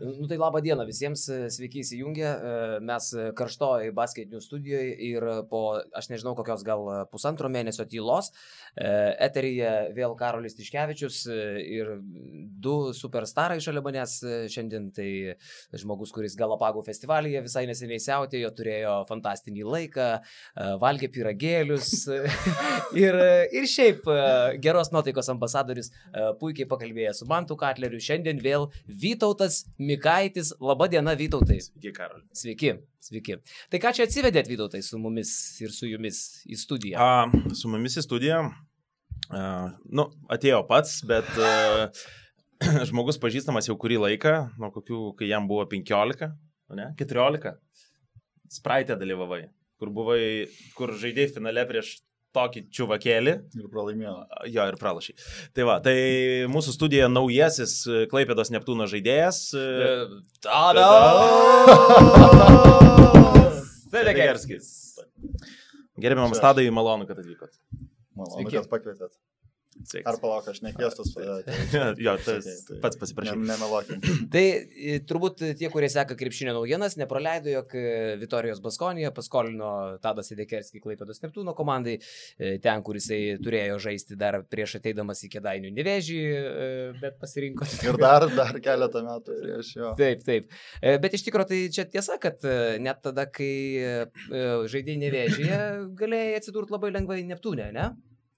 Nu tai labą dieną visiems, sveiki įsijungę. Mes karštoji basketinių studijoje ir po, aš nežinau, kokios gal pusantro mėnesio tylos, eteryje vėl Karolis Tiškevičius ir du superstarai šalia manęs šiandien. Tai žmogus, kuris Galapagų festivalyje visai neseniai siautėjo, turėjo fantastinį laiką, valgė piragėlius ir, ir šiaip geros nuotaikos ambasadorius, puikiai pakalbėjęs su Mantu Katleriu. Šiandien vėl Vytautas Mikaitis, laba diena Vytautai. Sveiki, Karol. Sveiki, sveiki. Tai ką čia atsivedėt Vytautai su mumis ir su jumis į studiją? A, su mumis į studiją. A, nu, atėjo pats, bet a, žmogus pažįstamas jau kurį laiką, nuo kokių, kai jam buvo 15, ne, 14. Spraitė dalyvavai, kur buvai, kur žaidėjai finale prieš tokį čiuvakėlį. Ir pralaimėjo. Jo, ir pralašiai. Tai va, tai mūsų studija naujasis e, Klaipėdos Neptūno žaidėjas. E, Tada! Tedegerskis. Gerbiamas Tadai, malonu, kad atvykot. Malonu, kad pakvietėt. Sveiks. Ar palauk, aš nekviestas. jo, tas pats pasiprašau. Ne, nemelokim. tai e, turbūt tie, kurie seka krepšinio naujienas, nepraleido, jog e, Vitorijos Baskonija paskolino Tadas Idekerskį Klaipėdos Neptūno komandai, e, ten, kur jisai turėjo žaisti dar prieš ateidamas į Kedainių Nevežį, bet pasirinko. Ir dar, dar keletą metų prieš jo. Taip, taip. Bet iš tikrųjų tai čia tiesa, kad net tada, kai žaidėjai Nevežyje, galėjai atsidurti labai lengvai Neptūne, ne?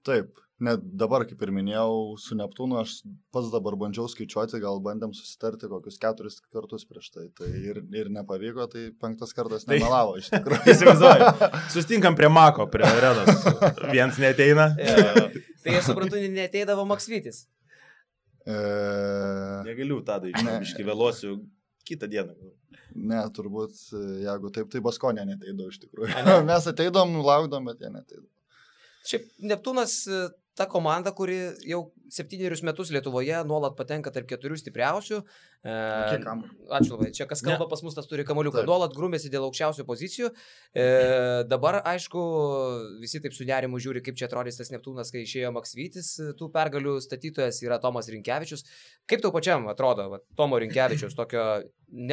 Taip, net dabar, kaip ir minėjau, su Neptūnu aš pats dabar bandžiau skaičiuoti, gal bandėm susitarti kokius keturis kartus prieš tai. Tai ir, ir nepavyko, tai penktas kartas tai nemelavo iš tikrųjų. Įsivaizduoju. Susitinkam prie Mako, prie arenos. Vienas neteina. ja, tai aš suprantu, neteidavo Maksvitis. E... Negaliu tada iškiški vėluosiu kitą dieną. Ne, turbūt, jeigu taip, tai Baskonė neteidavo iš tikrųjų. Mes ateidom, laukdom, bet jie neteidavo. Šiaip Neptūnas ta komanda, kuri jau septynerius metus Lietuvoje nuolat patenka tarp keturių stipriausių. E, ačiū labai. Čia kas kalba ne. pas mus, tas turi kamoliuką. Taip. Nuolat grumėsi dėl aukščiausių pozicijų. E, dabar, aišku, visi taip su nerimu žiūri, kaip čia atrodys tas Neptūnas, kai išėjo Maksvytis. Tų pergalių statytojas yra Tomas Rinkevičius. Kaip tau pačiam atrodo, va, Tomo Rinkevičius, tokio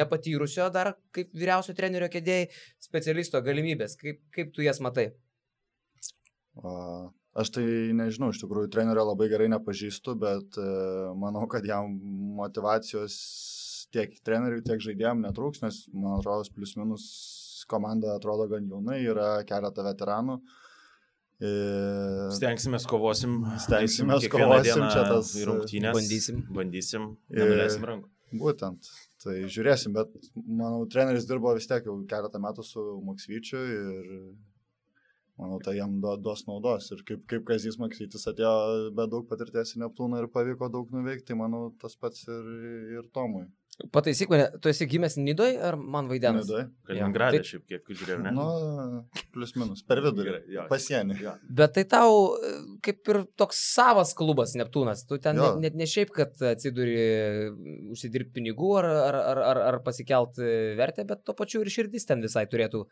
nepatyrusio dar kaip vyriausio trenerio kėdėjai, specialisto galimybės. Kaip, kaip tu jas matai? Uh Aš tai nežinau, iš tikrųjų trenerio labai gerai nepažįstu, bet e, manau, kad jam motivacijos tiek treneriui, tiek žaidėjim netrūks, nes, man atrodo, plius minus komanda atrodo gan jaunai, yra keletą veteranų. E... Stengsime, kovosim. Stengsime, kovosim čia tas rungtynės. Bandysim. Bandysim. Nenuleisim rankų. Būtent. Tai žiūrėsim, bet manau, treneris dirbo vis tiek jau keletą metų su Maksvyčiu ir manau, tai jam duos naudos. Ir kaip, kaip Kazis Maksytis atėjo be daug patirties į Neptūną ir pavyko daug nuveikti, tai manau, tas pats ir, ir Tomui. Pataisyk mane, tu esi gimęs Nidoj ar man vaidenas? Nidoj. Kaliningrade ja. šiaip kiek žiūrėjau, ne? Nu, plus minus, per vidurį. Ja. Pasienį. Ja. Bet tai tau kaip ir toks savas klubas Neptūnas. Tu ten net, net ne šiaip, kad atsiduri užsidirbti pinigų ar, ar, ar, ar, ar pasikelt vertę, bet to pačiu ir širdis ten visai turėtų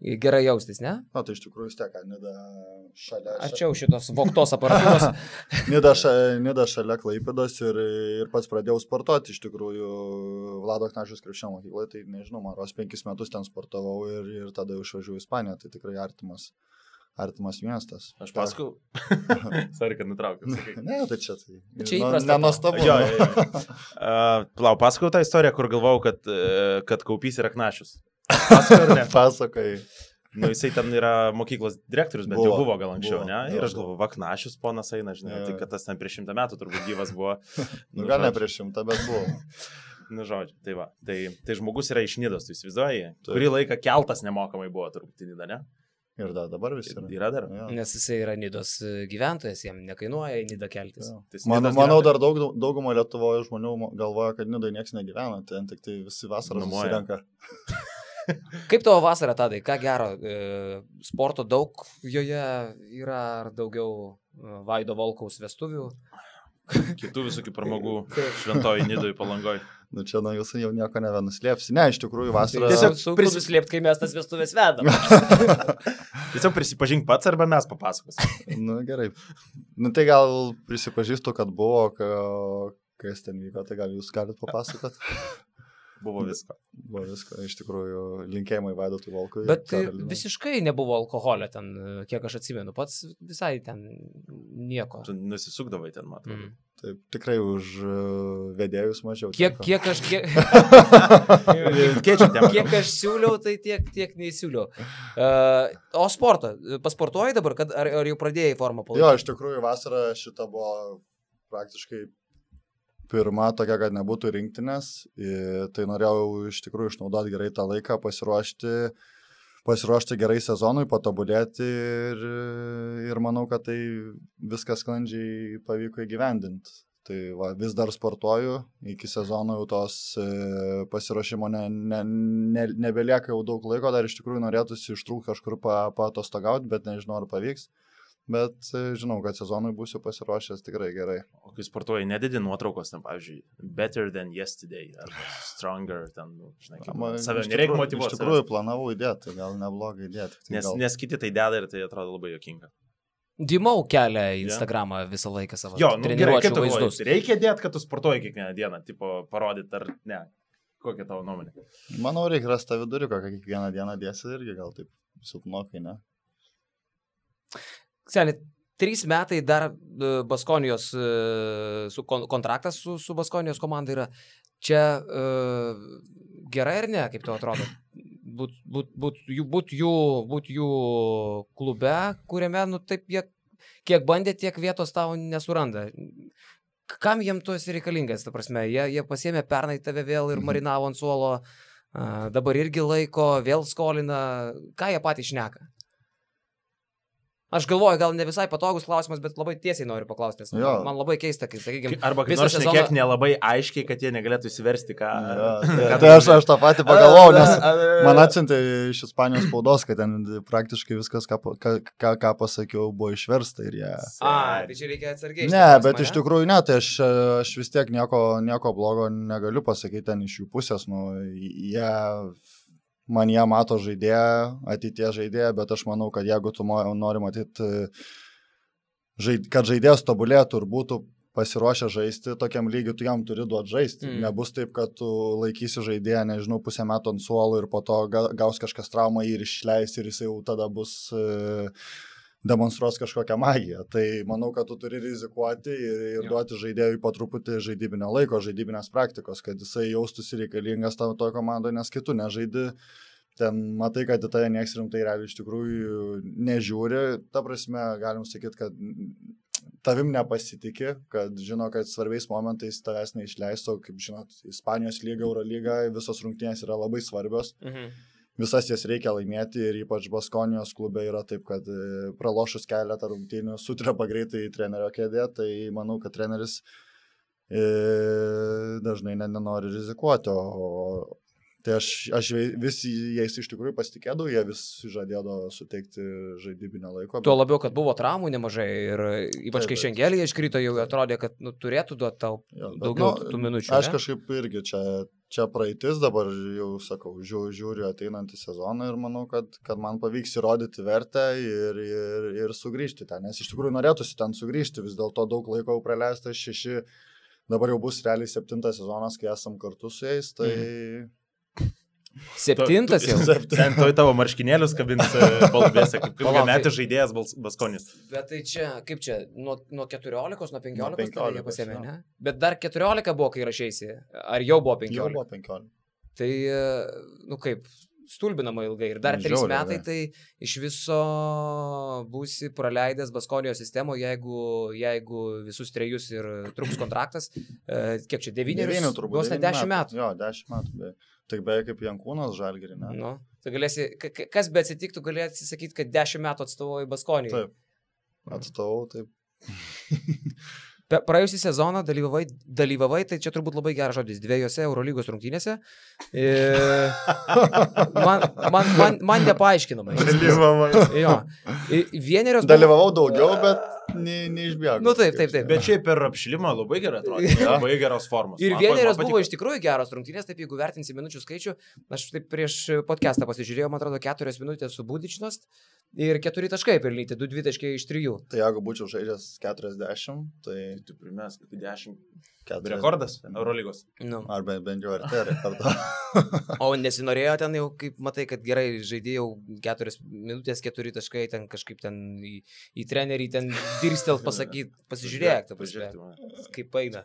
gerai jaustis, ne? Na, tai iš tikrųjų vis tiek, Nida šalia. Arčiau šitos voktos aparatūros. nida, šalia, nida šalia Klaipėdos ir, ir pats pradėjau sportuoti, iš tikrųjų, Vlado Knašius krepšio mokykloje, tai nežinau, man ros penkis metus ten sportavau ir, ir tada išvažiavau į Ispaniją, tai tikrai artimas. Artimas miestas. Aš pasakau. Sorry, kad nutraukiau. ne, tai čia tai. Čia įprasta. Nenuostabu. Jo, jo, jo. uh, Plau, pasakau tą istoriją, kur galvau, kad, uh, kad kaupys yra Knašius. Pasakai. Pasakai. Nu, jisai ten yra mokyklos direktorius, bet buvo, jau buvo gal anksčiau, buvo, ne? Ir aš galvoju, Vaknašius ponas eina, žinai, ja. tai kad tas ten prieš šimtą metų turbūt gyvas buvo. nu, nu, gal ne prieš šimtą, bet buvo. nu, žodžiu, tai va. Tai, tai žmogus yra iš Nidos, tu įsivaizduoji? Kurį laiką keltas nemokamai buvo turbūt į Nidą, ne? Ir da, dabar visi yra. Yra dar. Ja. Nes jisai yra Nidos e, gyventojas, jam nekainuoja į Nidą keltis. Ja. Tai Man, manau, dar daug, daugumą Lietuvoje žmonių galvoja, kad Nidai niekas negyvena, ten tik tai visi vasarą susirenka. Kaip tavo vasara, tadai, ką gero, e, sporto daug joje yra ar daugiau e, Vaido Volkaus vestuvių? Kitų visokių pramogų šventoji Nidoj palangoj. Nu čia nuo jūsų jau nieko nebenuslėpsi. Ne, iš tikrųjų vasarą. Tiesiog sunku prisi... nuslėpti, kai mes tas vestuvės vedam. Tiesiog prisipažink pats arba mes papasakosim. nu gerai. Nu tai gal prisipažįstu, kad buvo, ka... kas ten vyko, tai gal jūs galite papasakoti. Buvo visko. Buvo visko, iš tikrųjų, linkėjimai Vaidotui Volkui. Bet tai Karolinai. visiškai nebuvo alkoholio ten, kiek aš atsimenu, pats visai ten nieko. Tu nusisukdavai ten, matau. Mm. Taip, tikrai už e, vedėjus mažiau. Kiek, teko. kiek aš, kiek, kiek aš siūliau, tai tiek, tiek neįsiūliau. Uh, o sportą, pasportuoji dabar, kad, ar, ar jau pradėjai formą Jo, palaikyti? iš tikrųjų, vasara šita buvo praktiškai pirma tokia, kad nebūtų rinktinės. Tai norėjau iš tikrųjų išnaudoti gerai tą laiką, pasiruošti, pasiruošti gerai sezonui, patobulėti ir, ir manau, kad tai viskas sklandžiai pavyko įgyvendinti. Tai va, vis dar sportuoju, iki sezono jau tos e, pasiruošimo ne, ne, ne, nebelieka jau daug laiko, dar iš tikrųjų norėtųsi ištrūkti kažkur pa- paatostogauti, bet nežinau ar pavyks. Bet e, žinau, kad sezonui būsiu pasiruošęs tikrai gerai. O kai sportuoji, nededi nuotraukos, ten, pavyzdžiui, better than yesterday, arba stronger, ten, nu, žinai, kaip Man save iš nereikia motivuoti. Iš tikrųjų, planavau įdėti, tai gal neblogai įdėti. Tai Nes, gal... nes kiti tai deda ir tai atrodo labai jokinga. Dimau kelia į Instagramą visą laiką savo Jo, nu, gerai, treniruočių kaip tu vaizdus. vaizdus. Reikia dėti, kad tu sportuoji kiekvieną dieną, tipo, parodyti ar ne. Kokia tavo nuomonė? Manau, reikia rasti tą viduriuką, kad kiekvieną dieną dėsi irgi gal taip silpnokai, ne? Seniai, trys metai dar e, Baskonijos e, su kon, kontraktas su, su Baskonijos komanda yra. Čia uh, gerai ar ne, kaip tau atrodo? Būt, būt, būt, jų, būt, jų, būt jų klube, kuriame, nu taip, jie kiek bandė, tiek vietos tau nesuranda. Kam jiem tu esi reikalingas, ta prasme? Jie, jie pasėmė pernai tave vėl ir Mhm. marinavo ant suolo, dabar irgi laiko, vėl skolina. Ką jie patys šneka? Aš galvoju, gal ne visai patogus klausimas, bet labai tiesiai noriu paklausti. nes Jo. Man labai keista, kai, sakykime, Arba kai nors sezoną- kiek nelabai aiškiai, kad jie negalėtų įsiversti, ką... Ja, ką tai, tu tai aš, aš tą patį pagalvojau, nes man atsintė iš Ispanijos spaudos, kad ten praktiškai viskas, ką, ką, ką, ką pasakiau, buvo išversta ir jie... A, tai čia reikia atsargiai. Ne, bet iš tikrųjų ne, tai aš, aš vis tiek nieko, nieko blogo negaliu pasakyti ten iš jų pusės. Nu, jie, man jie mato žaidėją, ateitie žaidėją, bet aš manau, kad jeigu tu nori matyti, kad žaidėjas tobulėtų ir būtų pasiruošę žaisti tokiam lygiui, tu jam turi duoti žaisti. Mm. Nebus taip, kad tu laikysi žaidėją, nežinau, pusę metų ant suolo ir po to ga- gaus kažkas traumą ir išleis ir jis jau tada bus... E, demonstruos kažkokią magiją. Tai manau, kad tu turi rizikuoti ir, ir duoti žaidėjui po truputį žaidybinio laiko, žaidybinės praktikos, kad jisai jaustųsi reikalingas tavo toje komandoje, nes kitų nežaidi. Ten matai, kad į tave nieks rimtai realiai iš tikrųjų nežiūri. Ta prasme, galim sakyti, kad tavim nepasitikė, kad žino, kad svarbiais momentais tavęs neišleis, o kaip žinot, Ispanijos lyga, Euro lyga, visos rungtynės yra labai svarbios Mhm. Visas jas reikia laimėti ir ypač Baskonijos klube yra taip, kad e, pralošus keletą rungtynių sutrepa greitai į trenerio kėdė, tai manau, kad treneris e, dažnai ne, nenori rizikuoti, o, tai aš, aš vis jais iš tikrųjų pasitikėdavau, jie vis žadėdavo suteikti žaidybinio laiko. Tuo labiau, kad buvo traumų nemažai ir ypač Taip, kai bet- šiandienį iškrito, jau atrodė, kad nu, turėtų duoti tau Jo, bet, daugiau nu, tų minučių. Aš ne? kažkaip irgi čia, čia praeitis, dabar jau sakau, žiū, žiūriu ateinantį sezoną ir manau, kad, kad man pavyks įrodyti vertę ir, ir, ir sugrįžti ten. Nes iš tikrųjų norėtųsi ten sugrįžti, vis dėlto daug laiko praleista, šeši, dabar jau bus realiai septintas sezonas, kai esam kartu su jais, tai... Mhm. Septintas jau. Ten toj tavo marškinėlius kabins e, balbėse, kaip ilgametis žaidėjas Baskonis. Bet tai čia, kaip čia, nuo, nuo 14, nuo 15, Nuo nuo 15 jie 15, pasėmė, ne? Bet dar 14 buvo, kai rašysi. Ar jau buvo 15? Jau buvo 15. Tai, e, nu kaip, stulbinama ilgai. Ir dar 3 Žiauriai metai, ilgai. tai iš viso būsi praleidęs Baskonijos sistemoje, jeigu, jeigu visus trejus ir truks kontraktas. E, kiek čia, 9? Devynių turbūt. Vos ne devynių 10 metų. Jo, 10 metų. Be. Tik beveik kaip Jankūnas žalgerį, ne? Nu, tai galėsi, ka- ka- kas be atsitiktų, galėsi sakyti, kad 10 metų atstovauji Baskonijai. Taip. Atstovau, taip. Praėjusį sezoną dalyvavai, dalyvavai, tai čia turbūt labai geras žodis, dviejose Eurolygos rungtynėse. E, man, man, man, man nepaaiškinama. iš esmės. Jo. Vienerios. Dalyvavau daugiau, bet ne, neišbėgau. Nu, taip, taip, taip. Bet šiaip per apšilimą labai gerai atrodo. Labai geros formos. Ir vienerios buvo iš tikrųjų geros rungtynės, taip jeigu vertinsi minučių skaičių, aš taip prieš podcastą pasižiūrėjau, man atrodo, keturias minutės su Būdičinas, ir 4 taškai pelnyti, 2 dvitaškai iš 3. Tai jeigu būčiau žaidęs 40, tai Tu primės, kad 10. 40. Rekordas Eurolygos. Nu. Arba bent jau artė rekordo. O nesinorėjo ten jau, kaip matai, kad gerai žaidėjau 4 minutės, 4 taškai, ten kažkaip ten į, į trenerį ten dirstel pasakyti, pasižiūrėk, ta prasme, kaip eina.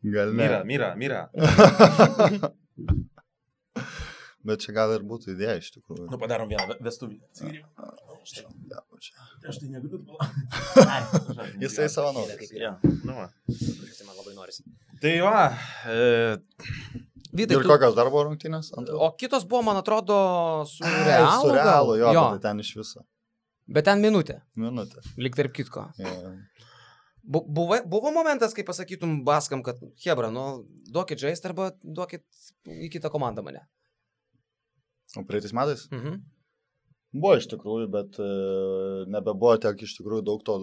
Gal ne. Myra, myra, myra. Bet čia gal ir būtų idėja iš tikrųjų. Nu, padarom vieną vestuvį. Aš tai negaliu. Jisai savo norą. Ja, nu. Man labai norisi. Tai va, e, Vytai, Ir tu, kokios darbo rungtynės? Ant- o kitos buvo, man atrodo, su Ai, realu. Su realu, jo, jo. bet tai ten iš viso. Bet ten minutė, Minutė. lik tarp kitko. Jo. Bu- Buvo, buvo momentas, kai pasakytum Baskam, kad Hebra, nu, duokit žaisti arba duokit į kitą komandą mane. O praeitais metais? Mhm. Buvo iš tikrųjų, bet e, nebebuvo tiek iš tikrųjų daug to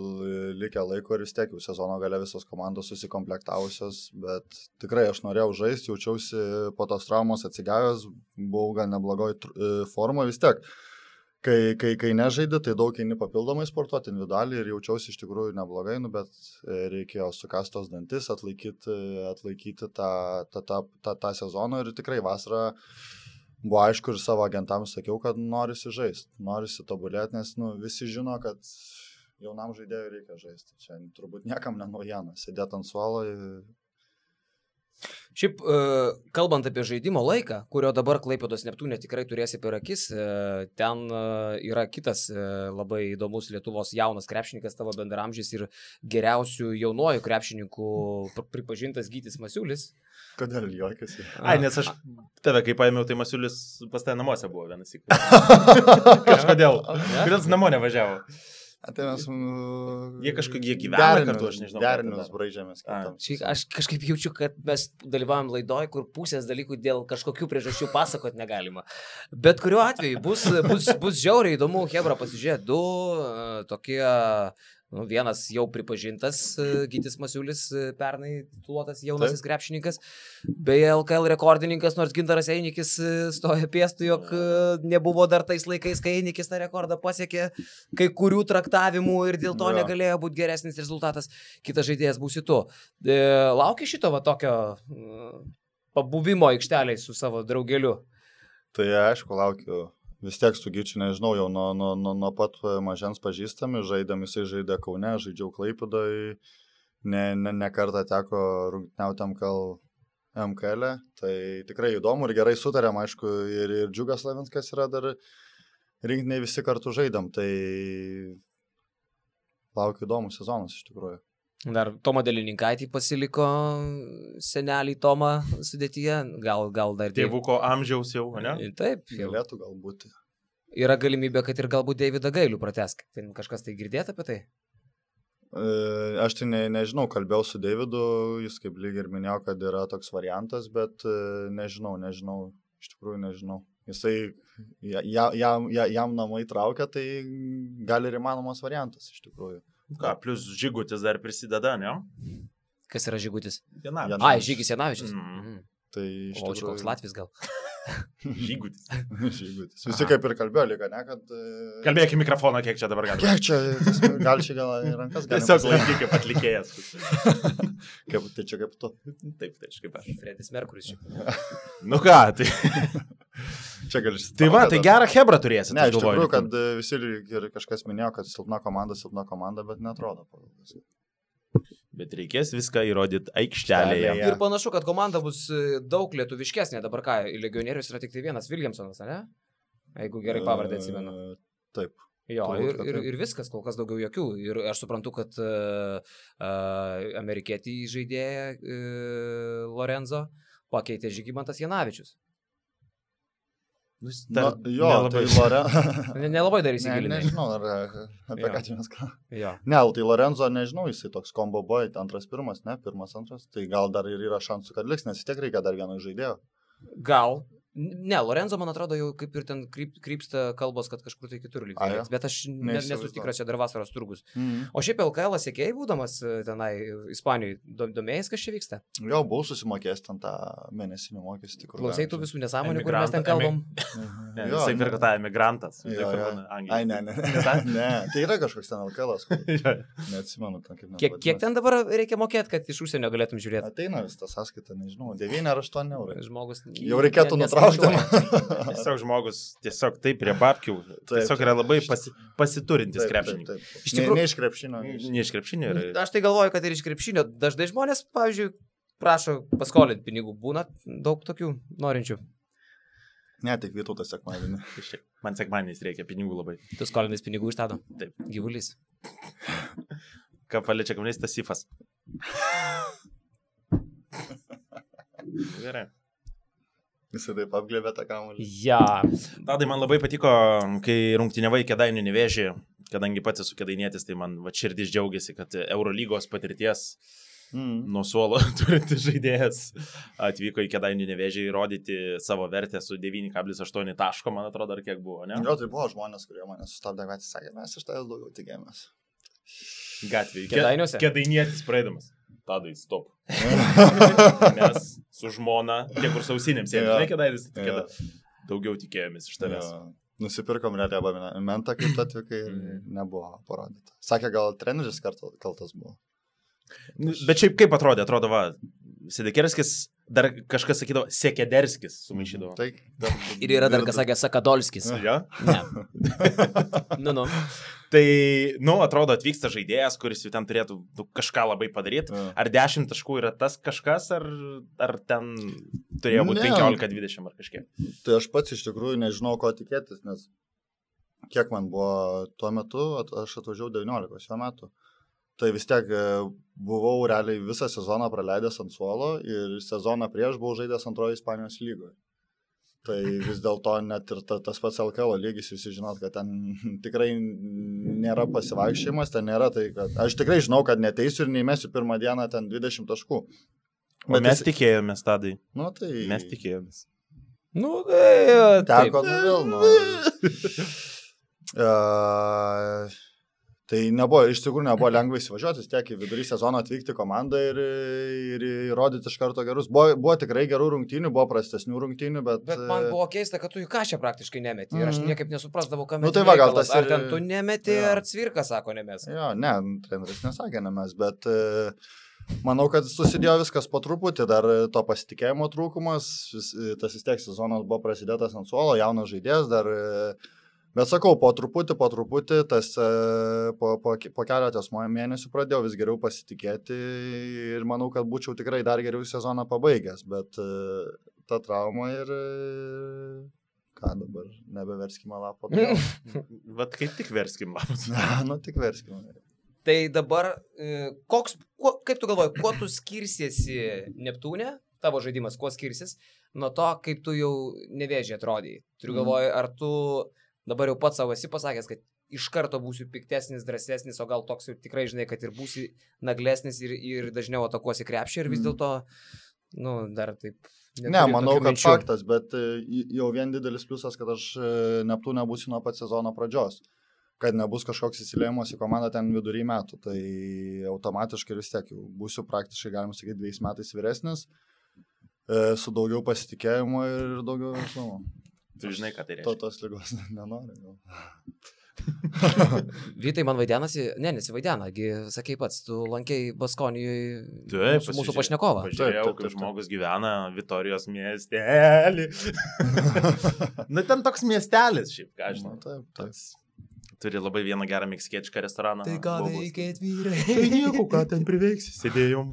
likę laiko ir vis tiek jau sezono gale visos komandos susikomplektavusios, bet tikrai aš norėjau žaisti, jaučiausi po tos traumos atsigavęs, buvau gan neblogoj tr- e, formoj vis tiek. Kai, kai, kai nežaidė, tai daug eini papildomai sportuoti individualiai ir jaučiausi iš tikrųjų neblogai, nu, bet e, reikėjo sukastos dantis, atlaikyti, atlaikyti tą, tą, tą, tą, tą sezoną ir tikrai vasarą buvo aišku ir savo agentams sakiau, kad norisi žaisti, norisi tobulėti, nes nu, visi žino, kad jaunam žaidėjui reikia žaisti. Čia turbūt niekam nenaujiena, sėdėti ant suolo. Šiaip, e, kalbant apie žaidimo laiką, kurio dabar Klaipėdos Neptūnė tikrai turėsi per akis, e, ten e, yra kitas labai įdomus Lietuvos jaunas krepšininkas, tavo bendramžys ir geriausių jaunuoju krepšininku pr- pripažintas Gytis Masiulis. Kodėl juokiasi? ai, nes aš tave kaip paėmiau, tai Masiulis pas tai namuose buvo vienas įk. Kažkodėl. Kodėl jis namo nevažiavo? Tai mes... mm, Jie kažkokie- jie gyvena kartu, aš nežinau, Derinius. Šiaip aš kažkaip jaučiu, kad mes dalyvavom laidoj, kur pusės dalykų dėl kažkokių priežasčių pasakot negalima. Bet kuriuo atveju bus, bus, bus žiauriai įdomu, Hebra pasižiūrėti, du e, tokie, nu, vienas jau pripažintas e, Gytis Masiulis, e, pernai tituluotas jaunasis krepšininkas, beje, LKL rekordininkas, nors Gintaras Einikis e, stoja pėstų, jog nebuvo dar tais laikais, kai Einikis tą rekordą pasiekė kai kurių traktavimų ir dėl to Jo. negalėjo būti geresnis rezultatas kitas žaidėjas būsi tu. E, lauki šito va tokio pabuvimo aikšteliai su savo draugeliu. Tai aišku, laukiu. Vis tiek su Gyčiu, nežinau, jau nuo, nuo, nuo, nuo pat mažens pažįstami, žaidėm, jisai žaidė Kaune, žaidžiau Klaipidai, ne, ne, ne kartą teko rungtiniauti MKL, MKL, tai tikrai įdomu ir gerai sutarėm, aišku, ir, ir Džiugas Lavinskas yra dar rinktiniai visi kartu žaidėm, tai laukiu įdomų sezonas iš tikrųjų. Dar Tomo Delininkaitį pasiliko senelį Tomą sudėtyje, gal, gal dar Tėvuko amžiaus jau, ne? Taip, jau. Galėtų galbūt. yra galimybė, kad ir galbūt Davidą Gailių pratesk. Ten kažkas tai girdėta apie tai? E, Aš tai ne, nežinau, kalbėjau su Davidu, jis kaip lyg ir minėjo, kad yra toks variantas, bet e, nežinau, nežinau, iš tikrųjų nežinau. Jisai, ja- ja- jam, ja- jam namai traukia, tai gali ir įmanomas variantas iš tikrųjų. Ką, plus žigutis dar prisideda, ne? Kas yra Žigutis? Viena. Jana- Ai, Žygis Janavičius. Mhm. Mhm. Tai iš O čia koks Latvis gal? Žigutis. Žygutis. Visi kaip ir kalbėjo, lyga, ne, kad... e, Kalbėk į mikrofoną, kiek čia dabar galima. Kiek čia, gal čia gal rankas gali. Tiesiog laikyk kaip atlikėjas. Kaip, tai čia kaip tu. Taip, tai aš kaip aš. Fredis Merkuris. čia. Nu ką, tai. Čia gali Tai va, tai gerą Hebrą turėsi. Ne, iš tikrųjų, kad visi ir kažkas minėjo, kad silpna komanda, silpna komanda, bet netrodo. pagal. Bet reikės viską įrodyti aikštelėje. Ir panašu, kad komanda bus e, daug lietuviškesnė. Dabar ką, legionierius yra tik tai vienas Williamsonas, ne? Jeigu gerai pavardę atsimenu. E, Taip. Jo, turbūt, ir, ir, ir viskas, kol kas daugiau jokių. Ir aš suprantu, kad uh, uh, amerikietį žaidėją uh, Lorenzo pakeitė Žygimantas Janavičius. Nu, jis Na, dar jo, nelabai- tai Lore... Ne, nelabai dar ne, įsigilinai. nežinau, ar e, apie Jo. ką čia mes kalbame. Jo. Ne, tai Lorenzo, nežinau, jisai toks kombo boy, antras, pirmas, ne, pirmas, antras. Tai gal dar ir yra šansų, kad liks, nes vis tiek reikia dar vieno žaidėjo. Gal. Ne, Lorenzo, man atrodo, jau kaip ir ten kryp, krypsta kalbos, kad kažkur tai kitur A, lygiai. jo? Bet aš ne, nesu tikras, čia dar vasaros turgus. Mhm. O šiaip LKL sėkėjai, būdamas e, tenai Ispanijoje, do- domėjais, kas čia vyksta? Jo, buvau susimokėjęs ten tą mėnesinį mokestį. kur Klausai tų visų nesąmonių, kur mes ten kalbam. Jo, jisai ne. pirka tą emigrantas. Jo, jo. Ai, ne, ne. ne, tai yra kažkoks ten alkalas. Neatsimenu, ten kaip. Kiek, kiek ten dabar reikia mokėti, kad iš užsienio galėtum žiūrėti? Ateina vis ta sąskaita, nežinau, 9 ar 8 eurų. Žmogus. Jau reikėtų nutraukti. Neskaičiuoja. Tiesiog žmogus, tiesiog taip prie babkių. Tiesiog yra labai pasi, pasiturintis krepšininkas. Iš tikrųjų. Ne, ne iš krepšinio. iš- Ne iš krepšinio yra. Aš tai galvoju, kad ir iš krepšinio dažnai žmonės, pavyzdžiui, prašo paskolinti pinigų. Būna daug tokių norinčių. Ne, tik Vytautas sekmadienį. Man sekmaniais reikia pinigų labai. Tu skolinais pinigų iš tado. Taip. Gyvulys. Ką paliečia kamuolys, tas sifas. Gerai. Jisai taip apglėbė tą kamuolį. Ja. Tadai, man labai patiko, kai rungtyniavai kėdainių nevėžį, kadangi pats esu kėdainietis, tai man va, širdis džiaugiasi, kad Eurolygos patirties Mm. nuo suolo turintis žaidėjas atvyko į kėdainių nevėžį įrodyti savo vertę su 9,8 taško, man atrodo, ar kiek buvo, ne? Jo, tai buvo žmonės, kurie mane sustabdė gatvėje, sakė, mes iš tavęs daugiau tikėjomės. Gatvėje. Kėdainiuose? Kėdainietis praeidamas. Tadai, stop. Mes su žmona, tie kur sausinėms, jie žinai, kėdainis, Jo. kėda. daugiau tikėjomės iš tavęs. Jo. Nusipirkom realią abonementą, kai tu atvykai ir Mhm. nebuvo parodyta. Sakė, gal treneris kaltas buvo. Nu, Bet šiaip kaip atrodė, atrodo, va, Sidekerskis, dar kažkas sakydavo, Sekederskis sumaišydavo. Tai dar, Ir yra dar, kas sakė, Sakadolskis. Ja? Ne. Nu, nu. Tai, nu, atrodo, atvyksta žaidėjas, kuris jau ten turėtų nu, kažką labai padaryti. Jo. Ar 10 taškų yra tas kažkas, ar, ar ten turėjo būti Ne. 15-20 ar kažkiek? Tai aš pats iš tikrųjų nežinau, ko tikėtis, nes kiek man buvo tuo metu, at- aš atvažiavau 19 šiuo metu. Tai vis tiek e, buvau realiai visą sezoną praleidęs ant suolo ir sezoną prieš buvau žaidęs antrojo Ispanijos lygoje. Tai vis dėlto net ir ta, tas pats LKL lygis, visi žinot, kad ten tikrai nėra pasivaikščiojimas, ten nėra tai, kad aš tikrai žinau, kad neteisiu ir neįmesiu pirmą dieną ten 20 taškų. O mes jis- tikėjomės, tadai. Nu, tai... Mes tikėjomės. Nu, e. Teko, nu vėl, nu. Uh, tai nebuvo, iš tikrųjų nebuvo lengva įsivažiuoti, tiek į vidurį sezono atvykti komandą ir, ir įrodyti iš karto gerus. Buvo, buvo tikrai gerų rungtynių, buvo prastesnių rungtynių, bet... Bet man buvo keista, kad tu į kažką praktiškai nemeti. Ir aš Mhm. niekaip nesuprasdavau, kam Nu, tai va, gal tas Ar ir- ten tu nemeti, Jo. ar cvirka sako nemes. Jo, ne, treneris nesakė, ne mes, bet e, manau, kad susidėjo viskas po truputį, dar to pasitikėjimo trūkumas, tas vis tiek sezonas buvo prasidėtas ant suolo, jaunas žaidėjas dar... e, Bet sakau, po truputį, po truputį, tas e, po, po, po keletos mėnesių pradėjau vis geriau pasitikėti ir manau, kad būčiau tikrai dar geriau sezoną pabaigęs, bet e, ta trauma ir... e, Ką dabar, nebeverskime lapo. Vat kaip tik verskim labas. Na, nu tik verskime. Tai dabar, koks, kuo, kaip tu galvoji, kuo tu skirsiesi Neptūne, tavo žaidimas, kuo skirsis, nuo to, kaip tu jau nevėžiai atrodai. Turiu Mhm. galvoje, ar tu dabar jau pats savo esi pasakęs, kad iš karto būsiu piktesnis, drąsesnis, o gal toks jau tikrai žinai, kad ir būsi naglesnis ir, ir dažniau atakuosi krepšį ir vis Mhm. dėlto, nu, dar taip. Ne, manau, kad minčių. faktas, bet e, jau vien didelis pliusas, kad aš e, Neptūne būsiu nuo pat sezono pradžios. Kad nebus kažkoks įsilėjimas į komandą ten vidury metų. Tai automatiškai vis tiek jau būsiu praktiškai, galima sakyti, dviejais metais vyresnis, e, su daugiau pasitikėjimo ir daugiau, žinau, Tu žinai, ką tai to reiškia. tos lygos nenoriu. gal. Vytai man vaidenasi, ne, nesivaidena, gi sakai pats, tu lankiai Baskonijoje mūsų, mūsų pašnekovą. Taip, kaip žmogus gyvena Vitorijos miestelį. Na, ten toks miestelis, šiaip, ką aš žinau. Na, taip, taip. Turi labai vieną gerą meksikietišką restoraną. Tai ką veikėt vyrai? Tai nieko, ką ten priveiks, sėdėjom.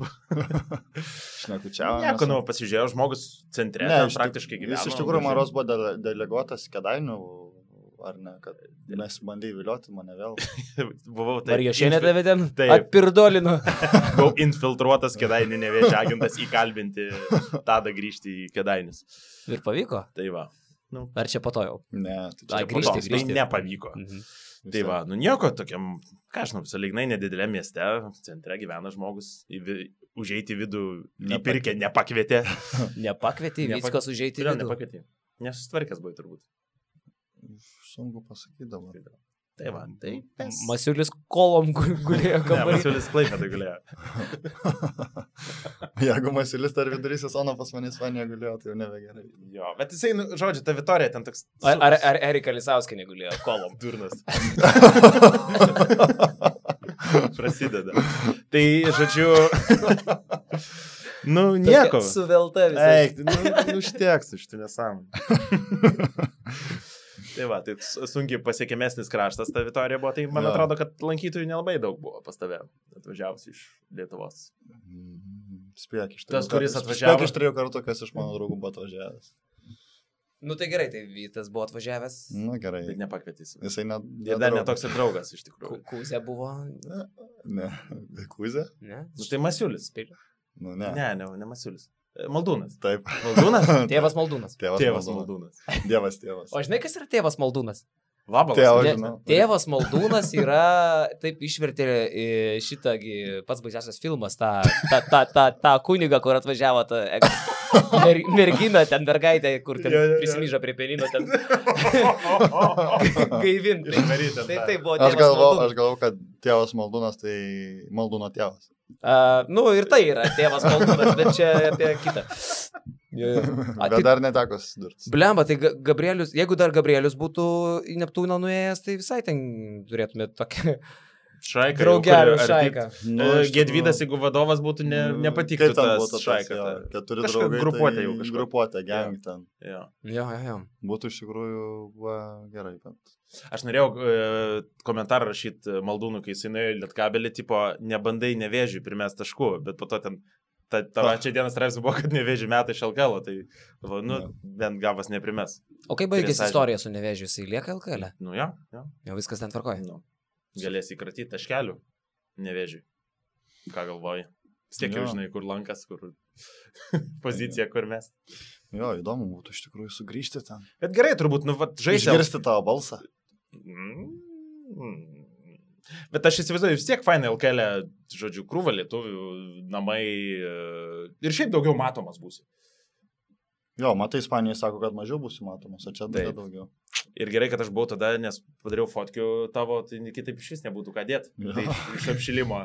Šnekučiavome. Nieko, nu, pasižiūrėjau, žmogus centre, Ne, iš praktiškai gyvena. Jis iš tikrųjų Maros buvo dele, deleguotas kėdainių, ar ne, kad mes bandėjai vilioti mane vėl. Buvau taip. Ar jo šiandien tave ten? Taip. Atpirdolinu. Buvau infiltruotas kėdainių nevėžio agentas įkalbinti tada grįžti į kėdainius. Ir pavyko. Tai va. Nu, Ar čia po to jau? Ne, tai Ai, čia po grįžti, to, grįžti. Tai nepavyko. Mhm. Tai va, nu nieko tokiam, ką aš žinau, salignai nedidelė mieste, centre gyvena žmogus, vi, užeiti į vidų, įpirkė, nepakvietė. Nepakvietė Nepak- viskas užeiti į vidų. nepakvietė? Nesusitvarkęs buvai turbūt. Sunku pasakyti dabar. Tai va, tai mes. Masiulis kolom gu- gulėjo Ne, kambarį. Masiulis klaipė tai galėjo. Jeigu Masiulis dar vidury sezono pas manęs vanė gulėjo, tai jau nebegerai. Jo, bet jisai, nu, žodžiu, ta Vitorija ten toks... Ar, ar, ar Erika Lisauskinė gulėjo kolom? Durnas. Prasideda. Tai, žodžiu, nu, nieko. Suvelta visai. Eik, nu, nu užteks iš tų nesąmonų. Tai va, tai sunkiai pasiekimesnis kraštas ta Vitorija buvo, tai man Jo. atrodo, kad lankytojų nelabai daug buvo pas tave atvažiavus iš Lietuvos. Mhm. Spėk iš Tas, trijų kuris kartų- atvažiavo- Spėk iš trijų kartų, kas iš mano draugų buvo atvažiavęs. Nu tai gerai, tai Vytas buvo atvažiavęs. Na gerai. Bet nepakvietys. Jisai net... Ir dar netoks ir draugas iš tikrųjų. Kūzė buvo. Ne. Kuzė? Ne? Nu, tai Masiulis. Spėliu. Nu, ne. Ne, ne, ne Masiulis. E, Maldūnas. Taip. Maldūnas? Tėvas Maldūnas. Tėvas, Tėvas Maldūnas. Maldūnas. Dievas tėvas. O žinai, kas yra tėvas Maldūnas? Vabalas. Tėvas. Žinau. tėvas Maldūnas yra, taip išvertė e, šitą pats baisiausias filmas, tą, tą, tą, tą, tą kunigą, kur atvažiavo ta e, mer, mergina, ten mergaitė, kur ten Jo, jo, jo. prisimyžo prie penino, ten ten Taip, tą. taip buvo. Aš tėvas galvau, aš galvau, kad tėvas Maldūnas tai Maldūno tėvas. Uh, nu ir tai yra tėvas Maldūnas, bet čia apie kitą. Jo, jo. A, Bet tai- dar neteko susidurti. Blemba, tai Ga- Gabrielius, jeigu dar Gabrielius būtų į Neptūną nuėjęs, tai visai ten turėtumėte tokią Šaika. arti- šaiką. Nu, E, Gedvydas, jeigu vadovas būtų, ne, Nu, nepatiktų kaip ten būtų šaika. jo, ta- Keturi draugai. grupuotė tai jau kažkokia. Grupuotė, gang ten. Jo. Jo, jo, jo. Būtų iš tikrųjų va, gerai, bet. Aš norėjau e, komentarą rašyti Maldūnų, kai jisai nuėjo į Lietkabelį, tipo, nebandai nevėžiui primest taškų, bet po to ten Ta, ta pačia diena straipsnis buvo, kad nevėžiai metai iš LKL, tai, va, nu, bent gavas neprimes. O kaip baigėsi istorija su Nevežiu, jisai lieka LKL? Nu, jo, jo. Jau viskas ten tvarkoja. Nu, galės įkratyti taškelių nevėžiui. Ką galvoji? Tiek jau žinai, kur lankas, kur pozicija, kur mes. Jo, įdomu būtų iš tikrųjų sugrįžti ten. Bet gerai, turbūt, nu, va, žaisti. Išgirsti tavo balsą. Mm. Bet aš įsivaizduoju, vis tiek fainai LKL, žodžiu, krūva lietuvių, namai e, ir šiaip daugiau matomas būsi. Jo, matai, Ispanija sako, kad mažiau būsi matomas, o čia dar daugiau. Ir gerai, kad aš buvau tada, nes padariau fotkių tavo, tai kitaip iš vis nebūtų ką dėti. Jo. Tai iš apšilimo.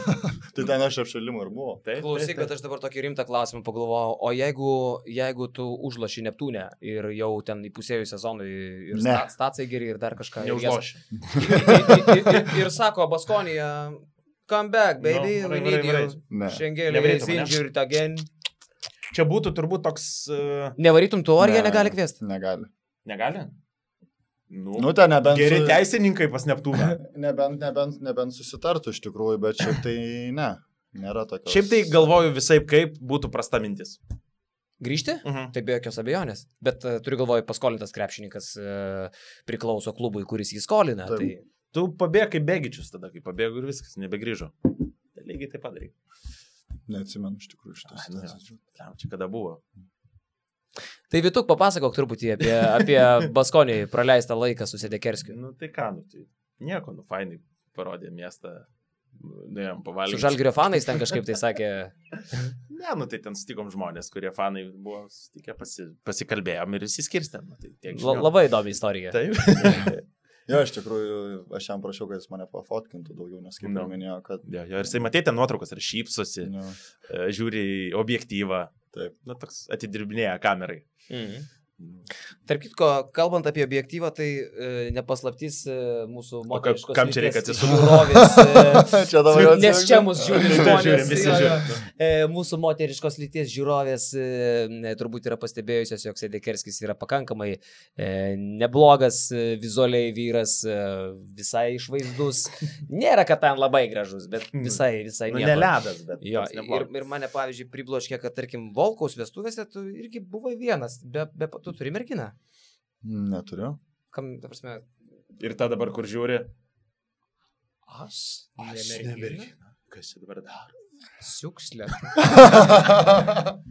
Tai ten aš apšalimų ir buvo. Taip, Klausyk, bet aš dabar tokį rimtą klausimą pagalvojau, o jeigu, jeigu tu užlaši Neptūnę ir jau ten įpusėjus sezonui ir sta, stacijai geri ir dar kažką. ir jie- Neužloši. ir, ir, ir, ir sako, Baskonija, come back, baby, Nu, we need you. ne? injured again. Čia būtų turbūt toks... Uh, Nevarytum tu, ar jie Ne. negali kviesti? Negali. negali? Nu, Nu, ten nebent. geri su- teisininkai pas Neptūną. Nebent, nebent, nebent susitartų iš tikrųjų, bet šiaip tai ne. Nėra tokio. Šiaip tai galvoju visai kaip būtų prasta mintis. Grįžti? Mhm. Tai be jokios abejonės. Bet uh, turiu galvoj, paskolintas krepšininkas uh, priklauso klubui, kuris jį skolina. Taip. Tai... Tu pabėg kaip bėgičius tada, kai pabėgo ir viskas, nebegrįžo. Tai lygiai taip padarai. Neatsimenu iš tikrųjų nu. Pliam, Čia kada buvo? Tai Vituk, papasakok truputį apie, apie Baskonį praleistą laiką su Sedekerskiu. Nu tai ką, nu tai nieko, nu fainai parodė miestą. Nuėjom Su pavalgyti. Žalgirio fanais ten kažkaip tai sakė. Ne, nu tai ten sutikom žmonės, kurie fanai buvo sutikę, pasi, pasikalbėjom ir įsiskirstėm. Nu, tai La, labai įdomi istorija. Taip. Jo, iš tikrųjų, aš jam prašiau, kad jis mane pafotkintų daugiau, nes kaip no. minėjo, kad... Jo, jo, ir jisai matėte nuotraukas, ar šypsosi, Nu, e, žiūri objektyvą. Taip. Nu, toks atidirbinėja kamerai. Mhm. Tarp kitko, kalbant apie objektyvą, tai e, nepaslaptys e, mūsų ka- moteriškos kam čia reikia atsisukti? e, Čia dabar jau Nes čia mus žiūri žmonės. visi žiūri. E, Mūsų moteriškos lyties žiūrovės e, turbūt yra pastebėjusios, jog Sedekerskis yra pakankamai e, neblogas e, vizualiai vyras, e, visai išvaizdus. Nėra, kad ten labai gražus, bet visai, visai Nu, neledas, bet. Jo, ir, ir mane, pavyzdžiui, pribloškė, kad, tarkim, Volkaus vestuvėse tu irgi buvai vienas, be, be, tu turi merginą. Neturiu. Kam, ta prasme, Ir ta dabar, kur žiūri. aš? Aš ne mergina? Kas čia dabar daro? Siukšlė.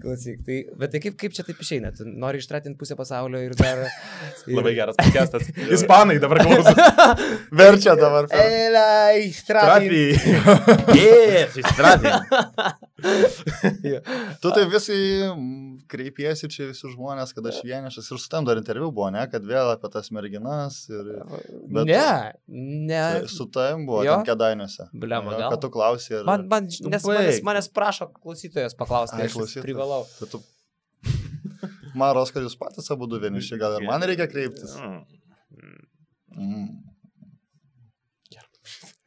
Klausyk, tai, bet tai kaip, kaip čia taip išeina? Tu nori ištratinti pusę pasaulio ir dar... ir... Labai geras podcastas. Ispanai dabar klauso. Verčia dabar. per- Ela, ištratinti. Yes, istrati. Tu tai visai mm, kreipiesi čia visi žmonės, kad aš vienišas ir su tam dar interviu buvo, ne, kad vėl apie tas merginas ir... Bet- Ne, ne. Tai Su tavim buvo Jo? ten kedainiuose. Blemba, Jo, gal. Kad tu klausai ir... Man, man, Nu, nes manęs, manęs prašo klausytojas paklausti, Ai, aš klausytojas. privalau. kad tu... Man ros, kad jūs patys abu du vieniši, gal ir man reikia kreiptis. Mm.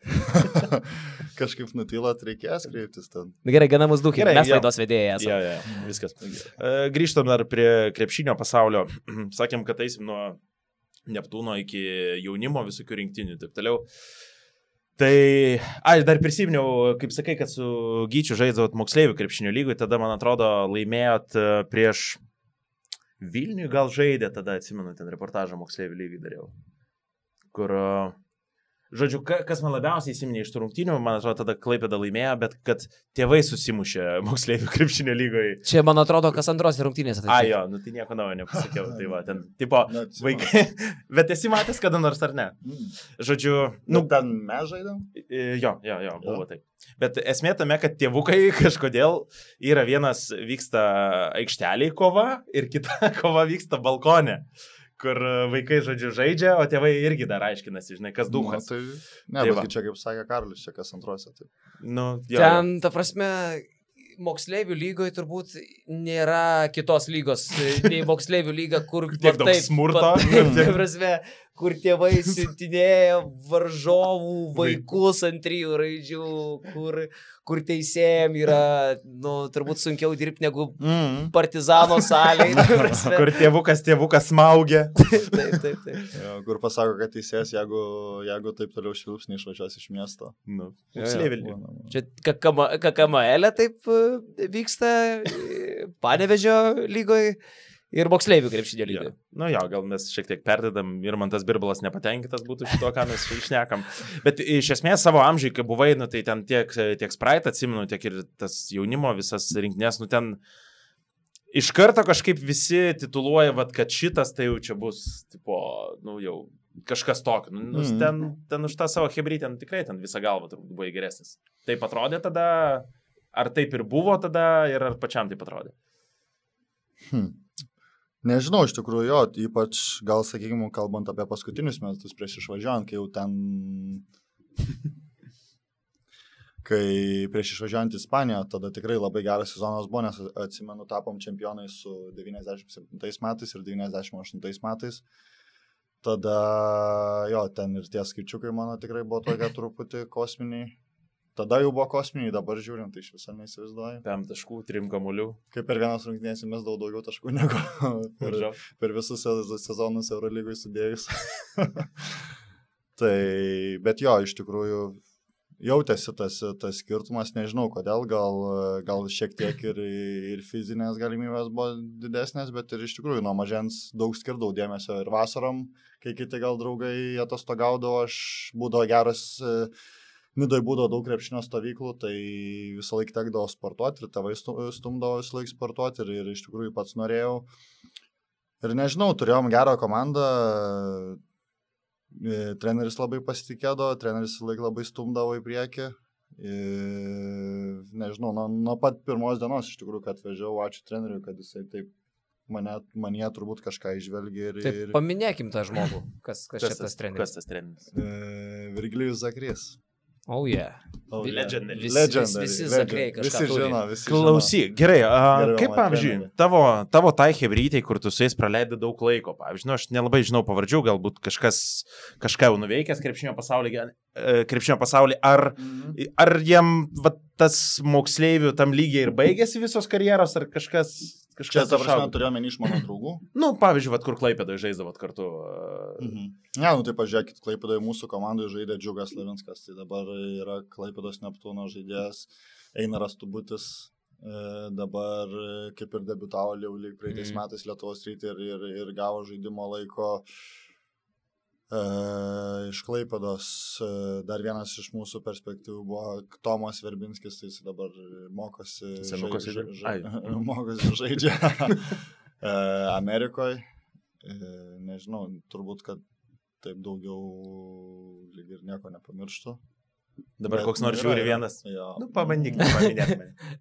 Kažkaip nutylat, reikės kreiptis ten. Na Gerai, gana mūsų duhai. Gerai, Mes laidos vedėjai esame. Ja, ja, viskas. E, Grįžtam dar prie krepšinio pasaulio. Sakėm, kad eisim nuo Neptūno iki jaunimo visokių rinktinių ir taip toliau. Tai, aš dar prisiminiau, kaip sakai, kad su Gyčiu žaidžiavot moksleivių krepšinio lygui, tada, man atrodo, laimėjot e, prieš Vilnių, gal žaidė, tada atsimenu, ten reportažą moksleivių lygiai dariau. Kur, e, žodžiu, ka- kas man labiausiai įsiminė iš tų rungtynių, man atrodo, tada Klaipėda laimėjo, bet kad tėvai susimušė moksleivių krepšinio lygoje. Čia, man atrodo, kas antros rungtynės. A, jo, nu tai nieko naujo nepasakiau. Tai va, ten, tipo, atsimenu. vaikai. Bet esi matęs kada nors ar ne? Mm. Žodžiu, Nu, nu, ten mes žaidėm? jo, jo, jo, buvo taip. Bet esmė tame, kad tėvukai kažkodėl yra vienas vyksta aikšteliai kova ir kita kova vyksta balkone. Kur e, vaikai, žodžiu, žaidžia, o tėvai irgi dar aiškinasi, žinai, kas duhas. Nu, tai... Ne, Tai bet čia kaip sakė Karolis, čia kas antrose. Tai... Nu, jo, Ten, ta prasme, moksleivių lygoje turbūt nėra kitos lygos, nei moksleivių lyga, kur Tiek va daug taip, smurto. va Taip, ta prasme, kur tėvai siuntinėja varžovų vaikus ant trijų raidžių, kur, kur teisėjim yra, nu, turbūt sunkiau dirbti negu Mm. partizano salėje. Kur tėvukas, tėvukas smaugia. Taip, taip, taip. Jo, kur pasako, kad teisėjas, jeigu, jeigu taip toliau švilps, neišvažiuos iš miesto. Nu. Būna. Čia kakama- kakamaelė taip e, vyksta e, Panevežio lygoje ir moksleivių krepšinio Jo. lygoje. Nu jo, gal mes šiek tiek perdedam ir man tas birbalas nepatenkintas būtų šito, ką mes išnekam. Bet iš esmės savo amžiai, kai buvai, nu, tai ten tiek, tiek Sprite atsimenu, tiek ir tas jaunimo visas rinkinės, nu ten iš karto kažkaip visi tituluoja, vat, kad šitas tai jau čia bus, tipo, nu jau kažkas tokio. Nu, mm. Mhm. ten, ten už tą savo hebrytę, ten tikrai ten visą galvą turbūt buvai geresnis. Taip atrodė tada, ar taip ir buvo tada, ir ar pačiam taip atrodė? Hmm. Nežinau, iš tikrųjų, jo, ypač gal, sakykime, kalbant apie paskutinius metus prieš išvažiuojant, kai jau ten... Kai prieš išvažiuojant į Ispaniją, tada tikrai labai geras sezonas buvo, nes atsimenu, tapom čempionai su 97 metais ir 98 metais. Tada, jo, ten ir tie skaičiukai mano tikrai buvo tokie truputį kosminiai. Tada jau buvo kosminiai, dabar žiūrint, tai iš viso neįsivaizduoju. 5 taškų, 3 kamuolių. Kaip per vienas rungtynės mes daug daugiau taškų negu per, per visus se- sezonus Eurolygui sudėjus. tai, bet jo, iš tikrųjų jautėsi tas, tas skirtumas, nežinau kodėl, gal, gal šiek tiek ir, ir fizinės galimybės buvo didesnės, bet ir iš tikrųjų nuo mažens daug skirdau dėmesio ir vasarom, kai kiti gal draugai atostogaudavo, aš būdavo geras. e, Nidoje būdavo daug krepšinio stovyklų, tai visą laiką tekdavo sportuoti ir tėvai stu- stumdavo visą laiką sportuoti ir, ir iš tikrųjų pats norėjau. Ir nežinau, turėjom gerą komandą, e, treneris labai pasitikėdavo, treneris visą laiką labai stumdavo į priekį. Ir, nežinau, nuo, nuo pat pirmos dienos iš tikrųjų, kad važiavau, ačiū treneriui, kad jisai taip mane, manie turbūt kažką išvelgia ir... Taip, ir paminėkim tą žmogų, kas, kas čia tas treneris. Kas tas treneris? e, Virgilijus Zakrys. Oh, yeah. Oh, Legendary. Visi, Legendary, visi legendary. Visi turi. žino, visi žino. Klausyk, gerai, a, Gerbiamą kaip pavyzdžiui, trenerį. tavo, tavo tai hebrytei, kur tu su jais praleidai daug laiko, pavyzdžiui, nu, aš nelabai žinau pavardžių, galbūt kažkas kažką jau nuveikęs krepšinio pasaulyje, krepšinio pasaulyje, ar, Mhm. ar jiem va, tas moksleivių tam lygiai ir baigėsi visos karjeros, ar kažkas... Čia, kažkas ta prasme, išaugo? turėjau menį iš mano draugų. Nu, pavyzdžiui, vat, kur klaipėdai žaisdavot kartu. e, Mhm. Ne, nu tai pažiūrėkit, Klaipėdoje mūsų komandai žaidė Džiugas Lavinskas, tai dabar yra Klaipėdos Neptūno žaidėjas Einaras Tubutis, e, dabar e, kaip ir debitavo jau lyg praeitais Mhm. metais Lietuvos rytį ir, ir, ir gavo žaidimo laiko e, iš Klaipėdos. E, dar vienas iš mūsų perspektyvų buvo Tomas Verbinskis, tai jis dabar mokosi, Senukas žai- žaidžia? žai- Ai. mokosi žaidžia e, Amerikoje. E, nežinau, turbūt, kad taip daugiau lyg ir nieko nepamirštu. Dabar Bet, koks nors žiūri vienas. Jo. Nu, pabandyk, paminėk mane.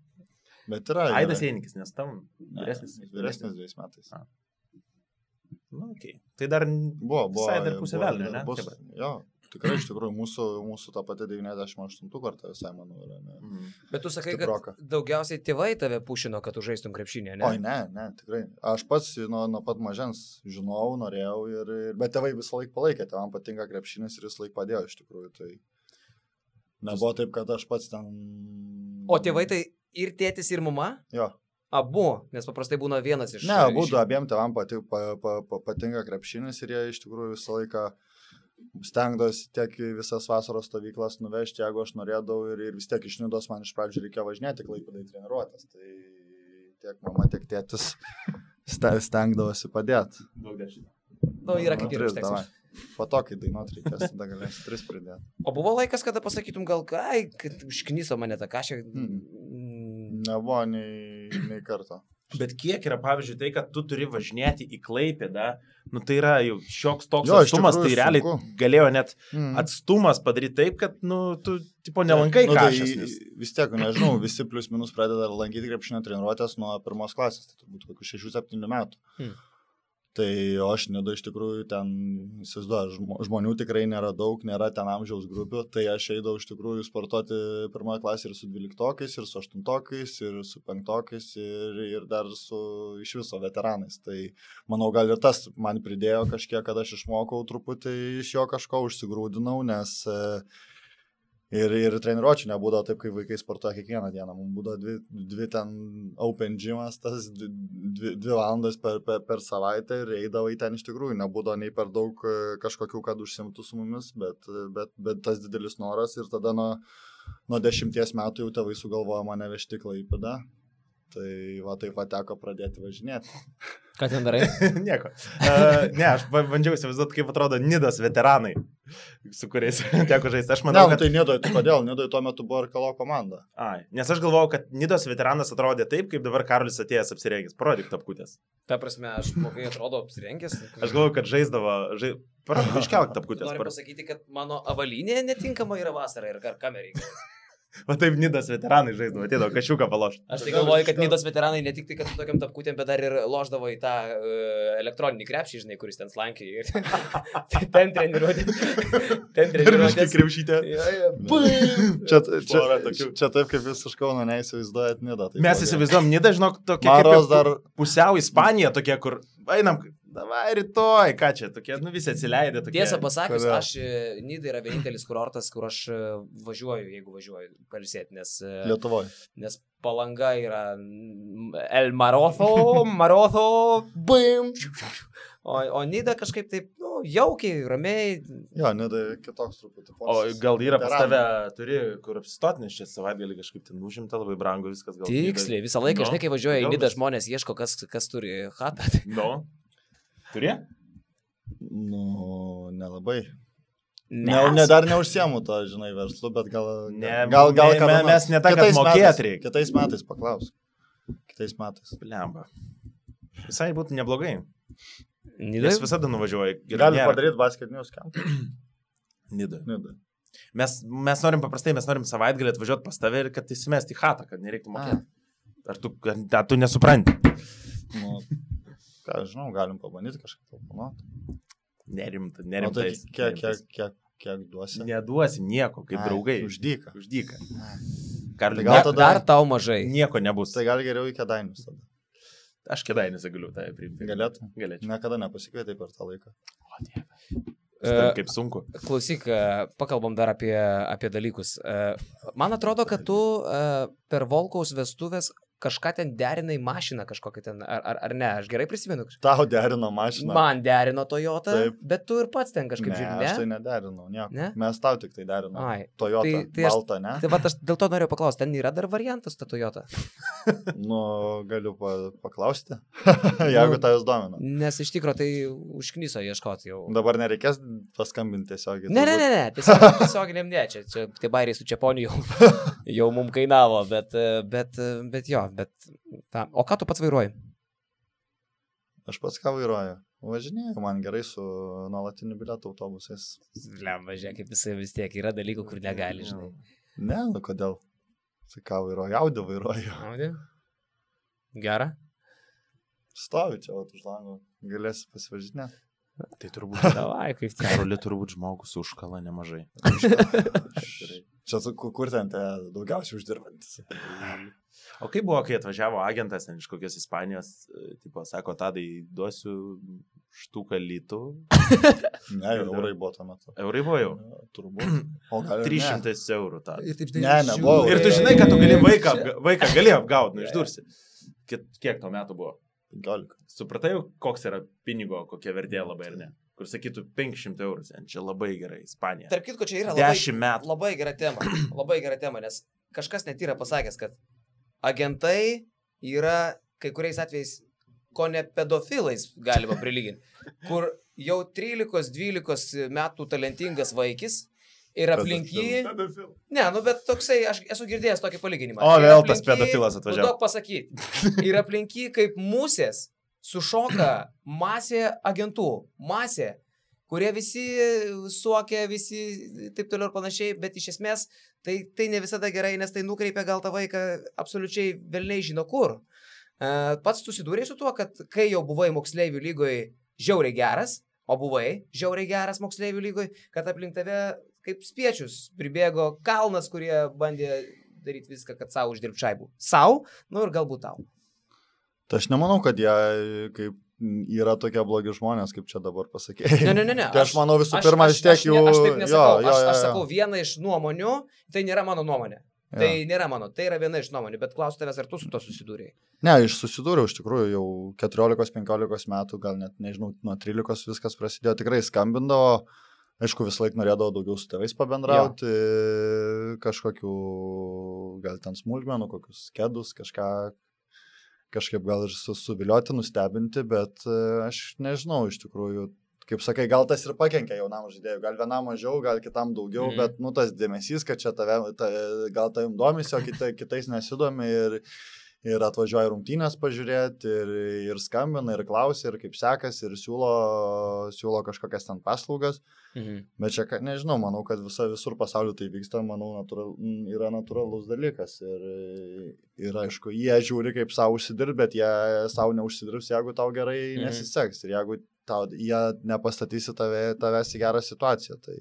Bet yra. Aidas. Einikis, nes tam vyresnis. Vyresnis dviejais metais. A. Nu, okay. Tai dar Buvo, buvo. Visai dar pusė buvo, velnio, ne? Bus, jo, tikrai iš tikrųjų mūsų, mūsų ta pati 98 kartą visai, manau, yra. Ne. Mm. Bet tu sakai, Stiproka. kad daugiausiai tėvai tave pušino, kad tu žaistum krepšinį, ne? Oi, ne, ne, tikrai. Aš pats nuo, nuo pat mažens žinau, norėjau, ir, ir, bet tėvai visą laiką palaikė, tėvam patinka krepšinis ir visą laiką padėjo iš tikrųjų. Tai nebuvo taip, kad aš pats ten... O tėvai tai ir tėtis, ir mama? Jo. Abu, nes paprastai būna vienas iš... Ne, abu iš- abiem tėvam pati, pa, pa, pa, patinka krepšinis ir jie iš tikrųjų visą laiką stengdavosi tiek visas vasaros stovyklas nuvežti, jeigu aš norėdavau ir, ir vis tiek iš Nidos man iš pradžių reikėjo važinėti klaipėdai treniruotės. Tai tiek mama, tiek tėtis ste- stengdavosi padėti. Daug dešimtų. Nu, yra kaip ir Tris, užteks. Po to, kai dainuot reikės, tada galėsi tris pridėti. O buvo laikas, kada pasakytum gal, ai, kad užknyso mane tą kažką. Mm. Nebuvo nei, nei karto. Bet kiek yra, pavyzdžiui, tai, kad tu turi važinėti į Klaipėdą, nu tai yra jau šioks toks Jo, atstumas, tai realiai sunku. galėjo net Mm. atstumas padaryti taip, kad, nu, tu, tipo, nelankai Nu, nu, tai kažkas. Nes... Vis tiek, nežinau, visi plius minus pradeda lankyti krepšinio treniruotės nuo pirmos klasės, tai turbūt kokių 6-7 metų. Hmm. Tai aš nedu iš tikrųjų ten, įsivaizduoju, žmo- žmonių tikrai nėra daug, nėra ten amžiaus grupių, tai aš eidavau iš tikrųjų sportuoti pirmoje klasėje ir su dvyliktokais, ir su aštuntokais, ir su penktokais, ir, ir dar su iš viso veteranais. Tai manau, gal ir tas man pridėjo kažkiek, kad aš išmokau truputį iš jo kažko, užsigrūdinau, nes e, Ir, ir treniruočių nebūdavo taip, kaip vaikai sportuoja kiekvieną dieną. Mums būdavo dvi, dvi ten open gymas, tas dvi, dvi, valandas per, per, per savaitę ir eidavai ten iš tikrųjų. Nebūdavo nei per daug e, kažkokių, kad užsimtų su mumis, bet, bet, bet tas didelis noras ir tada nuo, nuo dešimties metų jau tėvai sugalvojo mane vežti į Klaipėdą. Tai va taip pat teko pradėti važinėti. Ką ten darai? Nieko. Uh, ne, aš ba- bandžiau įsivaizduoti, kaip atrodo Nidos veteranai, su kuriais teko žaisti. Aš Manau, ne, kad... tai Nidoje, tai kodėl? Nidoje tuo metu buvo ir Kalo komanda. Ai, nes aš galvojau, kad Nidos veteranas atrodė taip, kaip dabar Karolis atėjęs apsirengęs. Parodyk tapkutės. Ta prasme, aš mokai atrodo apsirengęs. Aš galvojau, kad žaisdavo... Žai... Parodyk, iškelk tapkutės. Noriu pasakyti, kad mano avalinė netinkama yra vasara ir kar kameriai. O taip Nidos veteranai žaisdavo, atėjo kašiuką palošti. Aš tai Gal galvoju, kad Nidos veteranai ne tik tai, kad su tokiam tapkutėm, bet dar ir loždavo į tą uh, elektroninį krepšį, žinai, kuris ten slankiai. Tai ten treniruotė. Ten Ir treniruotė. biškai krepšytė. Čia, čia, tokių. čia taip, kaip jūs iš Kauno neįsivaizduojat Nidą. tai Mes blogai. įsivaizduom, Nida, žinok, tokia Maros dar pusiau Ispanija, tokia, kur einam, davai rytoj, ką čia, tokie, nu visi atsileidė. Tokie. Tiesą pasakius, Kodėl? aš e, Nida yra vienintelis kurortas, kur aš e, važiuoju, jeigu važiuoju palsėti, nes, e, Lietuvoje. nes palanga yra El Marotho, Marotho, bim. O, o Nida kažkaip taip, nu, jaukiai, ramiai. Jo, Nida kitoks truputį. O postas. gal yra pas tave, turi kur apsistoti, nes čia savaitgalį kažkaip ten užimta labai brangu viskas. Gal Tiksliai, visą laiką, Nu, žinai, kai važiuoja į Nidą, žmonės ieško, kas, kas turi hatą. Nu. Turi? Nu, nelabai. Ne, ne, dar neužsiemu to, žinai, verslu, bet gal... Ne, gal, gal mes ne kad kitais mokėt reikia. Kitais metais paklaus. Kitais metais. Lemba. Visai būtų neblogai. Nidai? Jis visada nuvažiuoja. Galim padaryti basketinius kampus. Nidą. Nida. Mes, mes norim paprastai, mes norim savaitgalį atvažiuoti pas tave ir kad įsimesti į hatą, kad nereiktų mokėti. Ar tu, ar, ar tu nesupranti? Nu, ką žinau, galim pabandyti kažką planuoti. Nerimta, O tai nerimta. kiek, kiek, kiek, kiek duosi? Neduosi nieko, kaip Ai, draugai. Uždyka. Uždyka. Karli, Tai gal tada- dar tau mažai. nieko nebus. Tai gal geriau į kėdainius tada. Aš kėdainėse galiu tą priimti. Galėtum. Galėčiau. Niekada nepasikvietai per tą laiką. Taip, kaip sunku. Klausyk, e, pakalbam dar apie, apie dalykus. E, Man atrodo, kad tu e, per Volkaus vestuvės kažką ten derinai mašiną kažkokią ten, ar, ar, ar ne, aš gerai prisimenu. Tau derino mašiną. Man derino Toyota, Taip. bet tu ir pats ten kažkaip ne, žiūri, aš tai ne? nederinau, nieko. Ne? Mes tau tik tai derinom. Ai. Toyota, Tai- tai balta, ne? Tai va, aš dėl to noriu paklausti, ten yra dar variantas ta Toyota. Nu, galiu pa, paklausti, jeigu Nu. tavęs domina. Nes iš tikrųjų tai užknyso ieškoti jau. Dabar nereikės paskambinti tiesiog. Ne, ne, ne, ne, tiesiog, tiesioginiam ne, čia, čia tie bairiai su Čiaponiu jau, jau mums kainavo, bet, bet, bet jo, bet, ta. o ką tu pats vairuoji? Aš pats ką vairuoju. Važinėjau, man gerai su nuolatiniu bilietu autobusais. Lemba, žiūrėk, kaip jisai vis tiek yra dalykų, kur negali, žinai. Ne, nu kodėl? Tai ką vairuoju, audį vairuoju. Audi? Gera. Stovi čia, o už lango. Galėsi pasivažinėti. Tai turbūt, Davai, kaip ten. Karoli turbūt žmogus užkala nemažai. Čia ku- kur ten te daugiausiai uždirbantis. O kaip buvo, kai atvažiavo agentas ten iš kokios Ispanijos, e, tipo, sako, tadai, duosiu štuką lytų. Ne, jau eurai buvo tuo metu. Eurai buvo jau. Turbūt. O gal ir ne. 300 eurų tą. Ne, nebuvo. Ir tu žinai, kad tu gali vaiką, vaiką gali apgauti, nu išdursi. Kiek, kiek tau metų buvo? 15. Supratai, koks yra pinigo, kokia vertė labai ar ne? Kur sakytų 500 eurų, čia labai gerai, Ispanija. Tarp kitko, čia yra labai, 10 metų. labai gera tema. Labai gera tema, nes kažkas net yra pasakęs, kad agentai yra kai kuriais atvejais ko ne pedofilais galima prilyginti, kur jau 13-12 metų talentingas vaikis ir aplink jį... Ne, nu bet toksai, aš esu girdėjęs tokį palyginimą. O, vėl tas pedofilas atvažiavo. Nu, daug pasakyti. Ir aplink jį kaip musės sušoka masė agentų. Masė, kurie visi suokia, visi taip toliau ir panašiai, bet iš esmės tai, tai ne visada gerai, nes tai nukreipia gal tą vaiką absoliučiai velniai žino kur. E, Pats susidūrėjai su tuo, kad kai jau buvai moksleivių lygoje žiauriai geras, o buvai žiauriai geras moksleivių lygoje, kad aplink tave kaip spiečius pribėgo kalnas, kurie bandė daryti viską, kad savo uždirbti šaibų. Sau, nu ir galbūt tau. Tai aš nemanau, kad jie kaip yra tokie blogi žmonės, kaip čia dabar pasakėjai. Ne, ne, ne. ne. Tai aš manau visų pirma vis tiek jų... Ne, aš taip nesakau. jo, jo, aš, jo, aš jo. sakau vieną iš nuomonių, tai nėra mano nuomonė. Jo. Tai nėra mano, tai yra viena iš nuomonių, bet klausiu tavęs, ar tu su to susidūrėjai. Ne, aš susidūriau iš tikrųjų jau 14-15 metų, gal net nežinau, nuo 13 viskas prasidėjo, tikrai skambindavo, aišku, visą laiką norėdavo daugiau su tėvais pabendrauti, kažkokių, gal ten smulkmenų, kokius kedus, kažką, kažkaip gal ir su, suvilioti, nustebinti, bet e, aš nežinau iš tikrųjų. Kaip sakai, gal tas ir pakenkia jaunam žaidėjui, gal vienam mažiau, gal kitam daugiau, mm. bet, nu, tas dėmesys, kad čia tave, ta, gal tavim domisi, o kita, kitais nesidomi ir, ir atvažiuoja rungtynės pažiūrėti, ir, ir skambina, ir klausia, ir kaip sekasi, ir siūlo, siūlo kažkokias ten paslaugas. Mhm. Bet čia, nežinau, manau, kad visa, visur pasauliu tai vyksta, manau, natural, yra natūralus dalykas. Ir, ir aišku, jie žiūri kaip savo užsidirbti, bet jie savo neužsidirbs, jeigu tau gerai Mhm. nesiseks. Ir jeigu tau, jie nepastatysi tave, tavęs į gerą situaciją. Tai...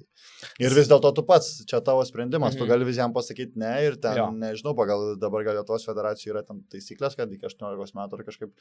Ir vis dėlto tu pats, čia tavo sprendimas, tu Mhm. gali visiems pasakyti ne ir ten, jo. nežinau, pagal dabar gal Lietuvos federacijų yra tam taisyklės, kad iki 18 metų ar kažkaip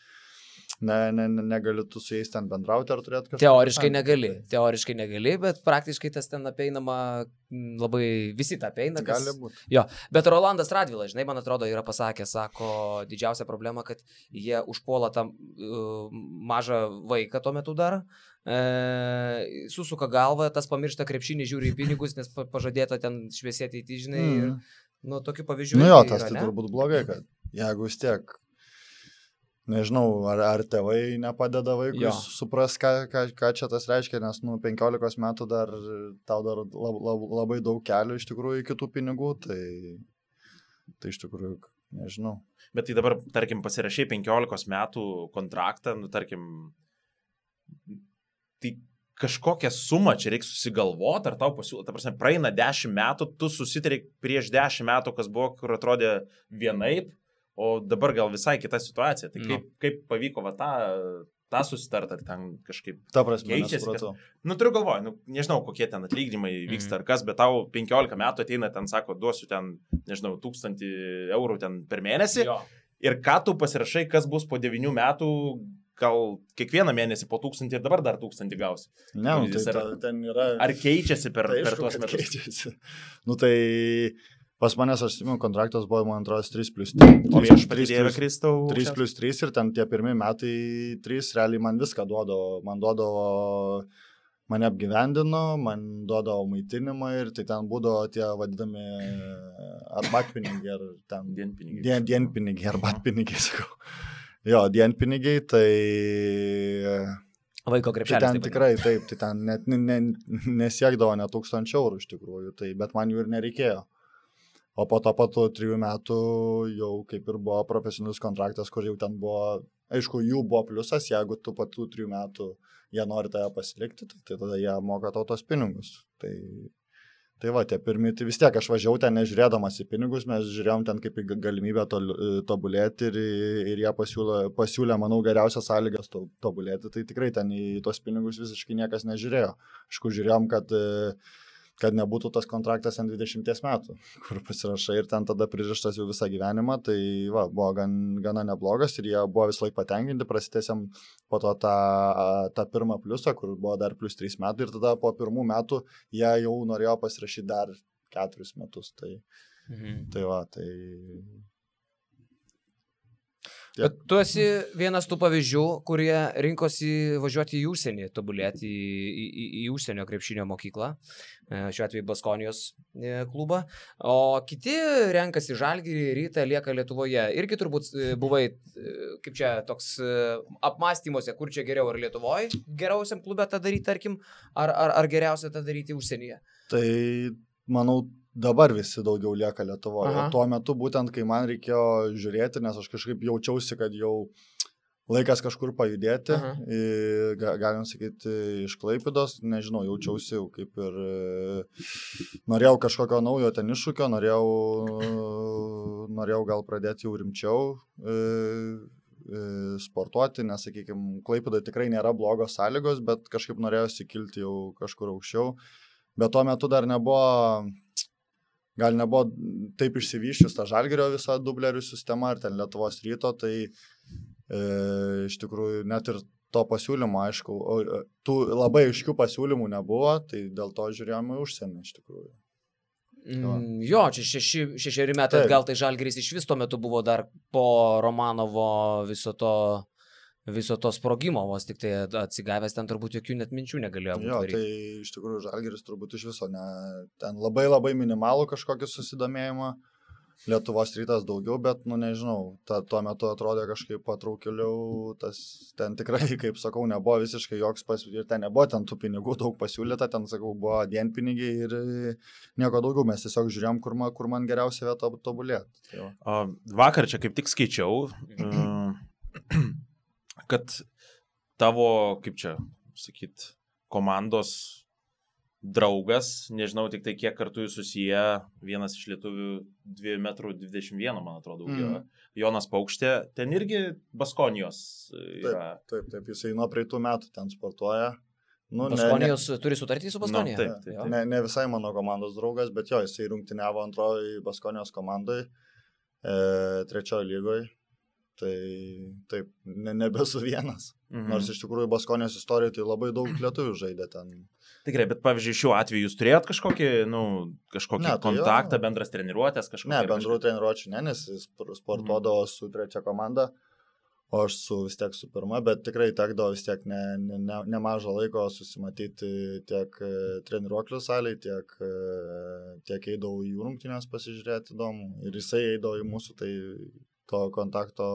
ne, ne, ne, negali tu su jais ten bendrauti ar turėti kažką. Teoriškai negali, teoriškai negali, bet praktiškai tas ten apeinama mm, labai, visi tą apeina. kas- Gali būti. Bet Rolandas Radvilas, žinai, man atrodo, yra pasakęs, sako, didžiausia problema, kad jie užpuola tą uh, mažą vaiką tuo metu dar, e, susuka galvą, tas pamiršta krepšinį, žiūri į pinigus, nes pa- pažadėta ten šviesėti į žinai. Mm. Ir, nu, tokių pavyzdžių. Nu jo, tas yra, tai ne? turbūt blogai, kad jeigu vis tiek, nežinau, ar, ar tėvai nepadeda vaikui Jo. supras, ką, ką, ką čia tas reiškia, nes, nu, 15 metų dar tau dar lab, lab, labai daug kelių iš tikrųjų iki tų pinigų, tai, tai iš tikrųjų, nežinau. Bet tai dabar, tarkim, pasirašai 15 metų kontraktą, nu, tarkim, tai kažkokią sumą čia reikia susigalvoti, ar tau pasiūlo, ta prasme, praeina 10 metų, tu susitari prieš 10 metų, kas buvo, kur atrodė vienaip, o dabar gal visai kita situacija. Tai Nu. kaip, kaip pavyko va tą, tą susitart, ar ten kažkaip... Ta prasme, Keičiasi, nesupratau. Nu, turiu galvoj, nu, nežinau, kokie ten atlyginimai vyksta Mhm. ar kas, bet tau 15 metų ateina ten, sako, duosiu ten, nežinau, 1000 eurų ten per mėnesį. Jo. Ir ką tu pasirašai, kas bus po 9 metų, gal kiekvieną mėnesį po 1000 ir dabar dar 1000 gausi. Ne, nu, tai yra- ta, ten yra... Ar keičiasi per, Tai per tuos metus? Keičiasi. Nu tai pas manęs, aš atsimenu, kontraktas buvo, man atrodo, 3 plus 3. O viešpatį Dievą Kristau. 3 plus 3 ir ten tie pirmie metai 3 realiai man viską duodavo. Man duodavo, mane apgyvendino, man duodavo maitinimą ir tai ten būdavo tie vadinami arbatpinigiai ar ten Dienpinigiai. dien, dienpinigiai, arbatpinigiai, sakau. Jo, dienpinigiai, tai... Vaiko Tai krepšelis. ten taip tikrai taip, tai ten net ne, ne, nesiekdavo net tūkstančių eurų iš tikrųjų, tai, bet man jų ir nereikėjo. O po to, po tų trijų metų jau kaip ir buvo profesionalus kontraktas, kur jau ten buvo, aišku, jų buvo pliusas, jeigu tu po tų trijų metų jie nori tave pasilikti, tai, tai tada jie moka tau tos pinigus. Tai, Tai va, tie pirmi, tai vis tiek aš važiavau ten nežiūrėdamas į pinigus, mes žiūrėjom ten kaip į galimybę tol, tobulėti ir, ir jie pasiūlė, pasiūlė, manau, geriausias sąlygas to, tobulėti, tai tikrai ten į tuos pinigus visiškai niekas nežiūrėjo. Aišku, žiūrėjom, kad uh, kad nebūtų tas kontraktas ant 20 metų, kur pasirašai ir ten tada pririštas jau visą gyvenimą, tai va, buvo gan, gana neblogas ir jie buvo vis laik patenkinti, prasitėsiam po to tą, tą pirmą pliusą, kur buvo dar plus 3 metai ir tada po pirmų metų jie jau norėjo pasirašyti dar 4 metus. Tai, mhm. tai va, tai Bet tu esi vienas tų pavyzdžių, kurie rinkosi važiuoti į užsienį, tobulėti į, į, į, į užsienio krepšinio mokyklą, e, šiuo atveju Baskonijos e, klubą, o kiti renkasi žalgyrį, rytą lieka Lietuvoje. Irgi turbūt e, buvai, kaip čia, toks apmąstymuose, kur čia geriau, ar Lietuvoje geriausiam klube tą daryti, tarkim, ar, ar, ar geriausia tą daryti užsienyje. Tai manau, dabar visi daugiau lieka Lietuvoje. Aha. Tuo metu būtent, kai man reikėjo žiūrėti, nes aš kažkaip jaučiausi, kad jau laikas kažkur pajudėti, į, galim sakyti, iš Klaipidos, nežinau, jaučiausi jau kaip ir norėjau kažkokio naujo ten iššūkio, norėjau, norėjau gal pradėti jau rimčiau sportuoti, nes, sakykime, Klaipidoje tikrai nėra blogos sąlygos, bet kažkaip norėjosi kilti jau kažkur aukščiau. Bet tuo metu dar nebuvo gal nebuvo taip išsivyščius ta žalgerio visa dublerių sistema ar ten Lietuvos ryto, tai e, iš tikrųjų net ir to pasiūlymo, aišku, o, e, tų labai aiškių pasiūlymų nebuvo, tai dėl to žiūrėjome užsienį iš tikrųjų. Mm, jo, čia šeši, šešeri metai atgal, tai Žalgeris iš vis tuo metu buvo dar po Romanovo viso to viso to sprogimo, vos tik tai atsigavęs ten turbūt jokių net minčių negalėjo būti. Jo, daryti. tai iš tikrųjų Žalgeris turbūt iš viso, ne, ten labai labai minimalų kažkokį susidomėjimą, Lietuvos rytas daugiau, bet, nu nežinau, ta, tuo metu atrodė kažkaip patraukliau, tas ten tikrai, kaip sakau, nebuvo visiškai joks pasiūlytas, ir ten nebuvo ten tų pinigų daug pasiūlyta, ten, sakau, buvo dienpinigiai ir nieko daugiau, mes tiesiog žiūrėjom, kur man, kur man geriausia vieta tobulėti. Tai vakar čia kaip tik skaičiau. Kad tavo, kaip čia sakyt, komandos draugas, nežinau tik tai kiek kartų jūs susiję, vienas iš lietuvių 2 m 21, man atrodo, daugiau. Mm. Jonas Paukštė, ten irgi Baskonijos yra. Taip, taip, taip, jisai nuo praeitų metų ten sportuoja. Nu, Baskonijos ne, ne, turi sutartį su Baskonija? Nu, taip, taip, taip. Ne, ne visai mano komandos draugas, bet jo, jisai rungtyniavo antroji Baskonijos komandai, e, trečiojo lygoje. Tai taip, ne, nebesu vienas. Mhm. Nors iš tikrųjų Baskonės istorijoje tai labai daug lietuvių žaidė ten. Tikrai, bet pavyzdžiui, šiuo atveju jūs turėjot kažkokį, nu, kažkokį ne, tai kontaktą, jo. bendras treniruotės kažkokį? Ne, bendrų treniruotčių ne, nes jis sportuodavo mhm. su trečia komanda, o aš su vis tiek su pirma, bet tikrai tekdavo vis tiek ne, ne, ne, nemažą laiko susimatyti tiek e, treniruoklių salėje, tiek, e, tiek eidavau į rungtynės pasižiūrėti įdomu. Ir jisai eidavo į mūsų, tai to kontakto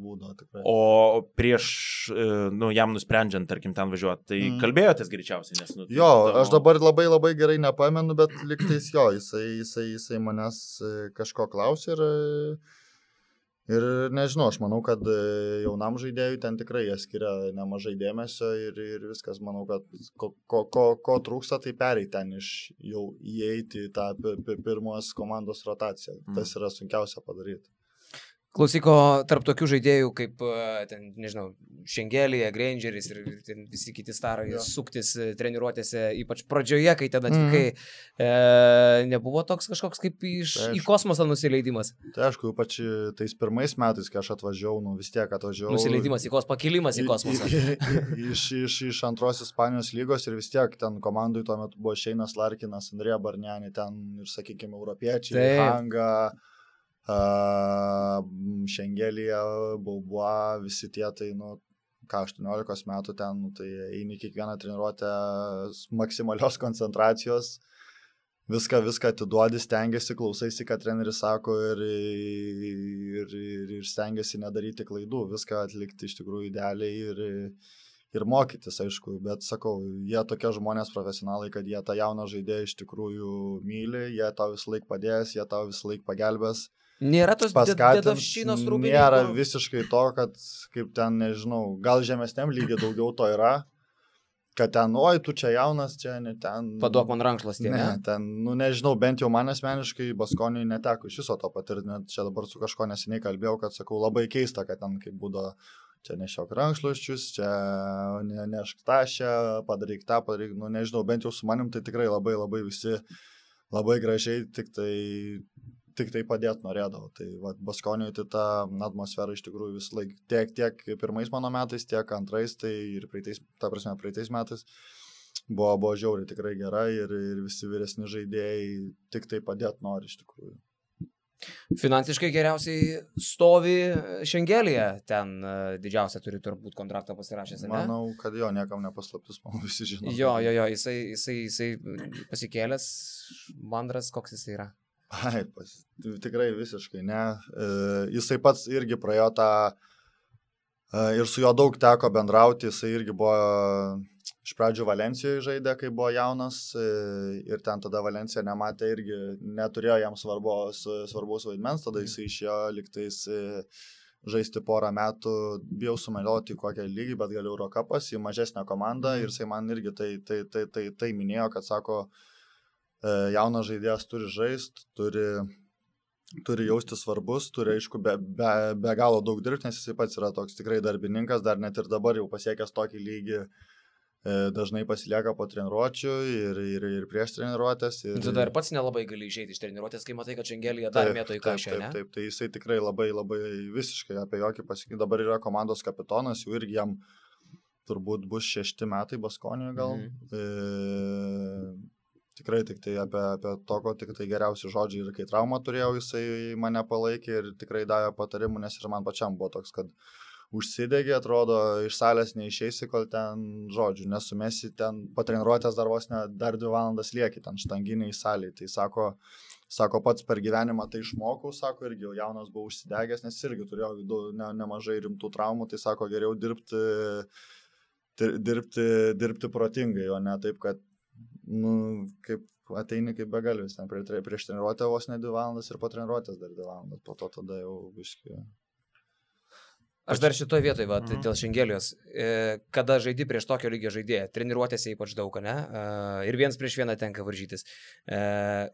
būdo tikrai. O prieš, e, nu, jam nusprendžiant, tarkim, ten važiuoti, tai mm. kalbėjotės greičiausiai, nes, nu, jo, tavo... aš dabar labai labai gerai nepamenu, bet liktais jo, jisai, jisai, jisai manęs e, kažko klausė ir, ir nežinau, aš manau, kad e, jaunam žaidėjui ten tikrai jie skiria nemažai dėmesio ir, ir viskas, manau, kad ko, ko, ko, ko trūksta, tai pereiti ten iš jau įeiti į tą pirmos komandos rotaciją. Mm. Tas yra sunkiausia padaryti. Klausyko, tarp tokių žaidėjų kaip, ten, nežinau, Šengelija, Grangeris ir visi kiti starai ja. suktis e, treniruotėse, ypač pradžioje, kai ten atvykai, mm. e, nebuvo toks kažkoks kaip iš, tai į kosmosą nusileidimas. Tai aišku, ypač tais pirmais metais, kai aš atvažiavau, nu vis tiek atvažiavau. Nusileidimas į kosmosą, pakilimas į kosmosą. iš, iš, iš antros Ispanijos lygos ir vis tiek ten komandai tuo metu buvo Šeinas Larkinas, Andrija Barniani, ten ir, sakykime, europiečiai, Taip. Šengelija, Baubua, visi tie, tai, nu, ką 18 metų ten, nu, tai eini kiekvieną treniruotę maksimalios koncentracijos, viską, viską atiduodi, stengiasi, klausaisi, ką treneris sako ir, ir, ir, ir stengiasi nedaryti klaidų, viską atlikti iš tikrųjų idealiai ir, ir mokytis, aišku, bet sakau, jie tokie žmonės profesionalai, kad jie tą jauną žaidėją iš tikrųjų myli, jie tau visą laiką padės, jie tau visą laiką pagelbės. Nėra tos paskatinos rūbinės. Nėra visiškai to, kad, kaip ten, nežinau, gal žemesniam lygiai daugiau to yra, kad ten, oi, tu čia jaunas, čia ne ten. Paduok man rankšluostį, Ne, ne? ten, nu nežinau, bent jau man asmeniškai Baskoniui neteko iš viso to patirti, net čia dabar su kažko neseniai kalbėjau, kad sakau, labai keista, kad ten kaip būdavo, čia nešiok rankšluosčius, čia ne, nešk tašę, padaryk tą, padaryk, nu nežinau, bent jau su manim tai tikrai labai labai visi labai gražiai, tik tai, tik tai padėti norėdavau. Tai va, Baskoniui tai ta atmosfera iš tikrųjų vis laik tiek, tiek pirmais mano metais, tiek antrais, tai ir praeitais, ta prasme, praeitais metais buvo, buvo žiauriai tikrai gera ir, ir visi vyresni žaidėjai tik tai padėti nori iš tikrųjų. Finansiškai geriausiai stovi Šengelėje, ten e, didžiausia turi turbūt kontraktą pasirašęs, ne? Manau, kad jo niekam nepaslaptis, manau, visi žino. Jo, jo, jo, jisai, jisai, jisai pasikėlęs, mandras, koks jisai yra. Ai, pas, tikrai visiškai ne. E, jisai pats irgi praėjo tą e, ir su juo daug teko bendrauti, jisai irgi buvo iš pradžių Valencijoje žaidė, kai buvo jaunas e, ir ten tada Valencija nematė irgi, neturėjo jam svarbos, svarbus vaidmens, tada jisai išėjo liktais e, žaisti porą metų, bijau sumeluoti į kokią lygį, bet galiu Eurocapas į mažesnę komandą ir jisai man irgi tai, tai, tai, tai, tai minėjo, kad sako, e, jaunas žaidėjas turi žaisti, turi, turi jausti svarbus, turi aišku be, be, be galo daug dirbti, nes jisai pats yra toks tikrai darbininkas, dar net ir dabar jau pasiekęs tokį lygį, e, dažnai pasilieka po treniruočio ir, ir, ir prieš treniruotės. Ir, Tu dar pats nelabai gali išeiti iš treniruotės, kai matai, kad Šengelėje dar mėto į kažką, taip, taip, tai jisai tikrai labai, labai visiškai apie jokį pasakyti. Dabar yra komandos kapitonas, jau irgi jam turbūt bus šešti metai Baskonijoje gal. Mhm. E, tikrai tik tai apie, apie toko, tik tai geriausi žodžiai ir kai traumą turėjau, jisai mane palaikė ir tikrai davė patarimų, nes ir man pačiam buvo toks, kad užsidegė, atrodo, iš salės neišeisi, kol ten, žodžiu, nesumesi, ten patreniruotės dar vos ne, dar dvi valandas lieki, ten štanginiai salėje. Tai sako, sako, pats per gyvenimą tai išmokau, sako, irgi jau jaunas buvau užsidegęs, nes irgi turėjau du, ne, nemažai rimtų traumų, tai sako, geriau dirbti, dir- dirbti, dirbti protingai, o ne taip, kad, nu, kaip ateini kaip begalis, ten prie, prieš treniruotę vos ne dvi valandas ir po treniruotės dar dvi valandas, po to tada jau viški. Aš dar šitoje vietoje, va, Mhm. dėl Šengelijos, e, kada žaidi prieš tokio lygio žaidėją, treniruotėse ypač daug, ne? E, ir viens prieš vieną tenka varžytis. E,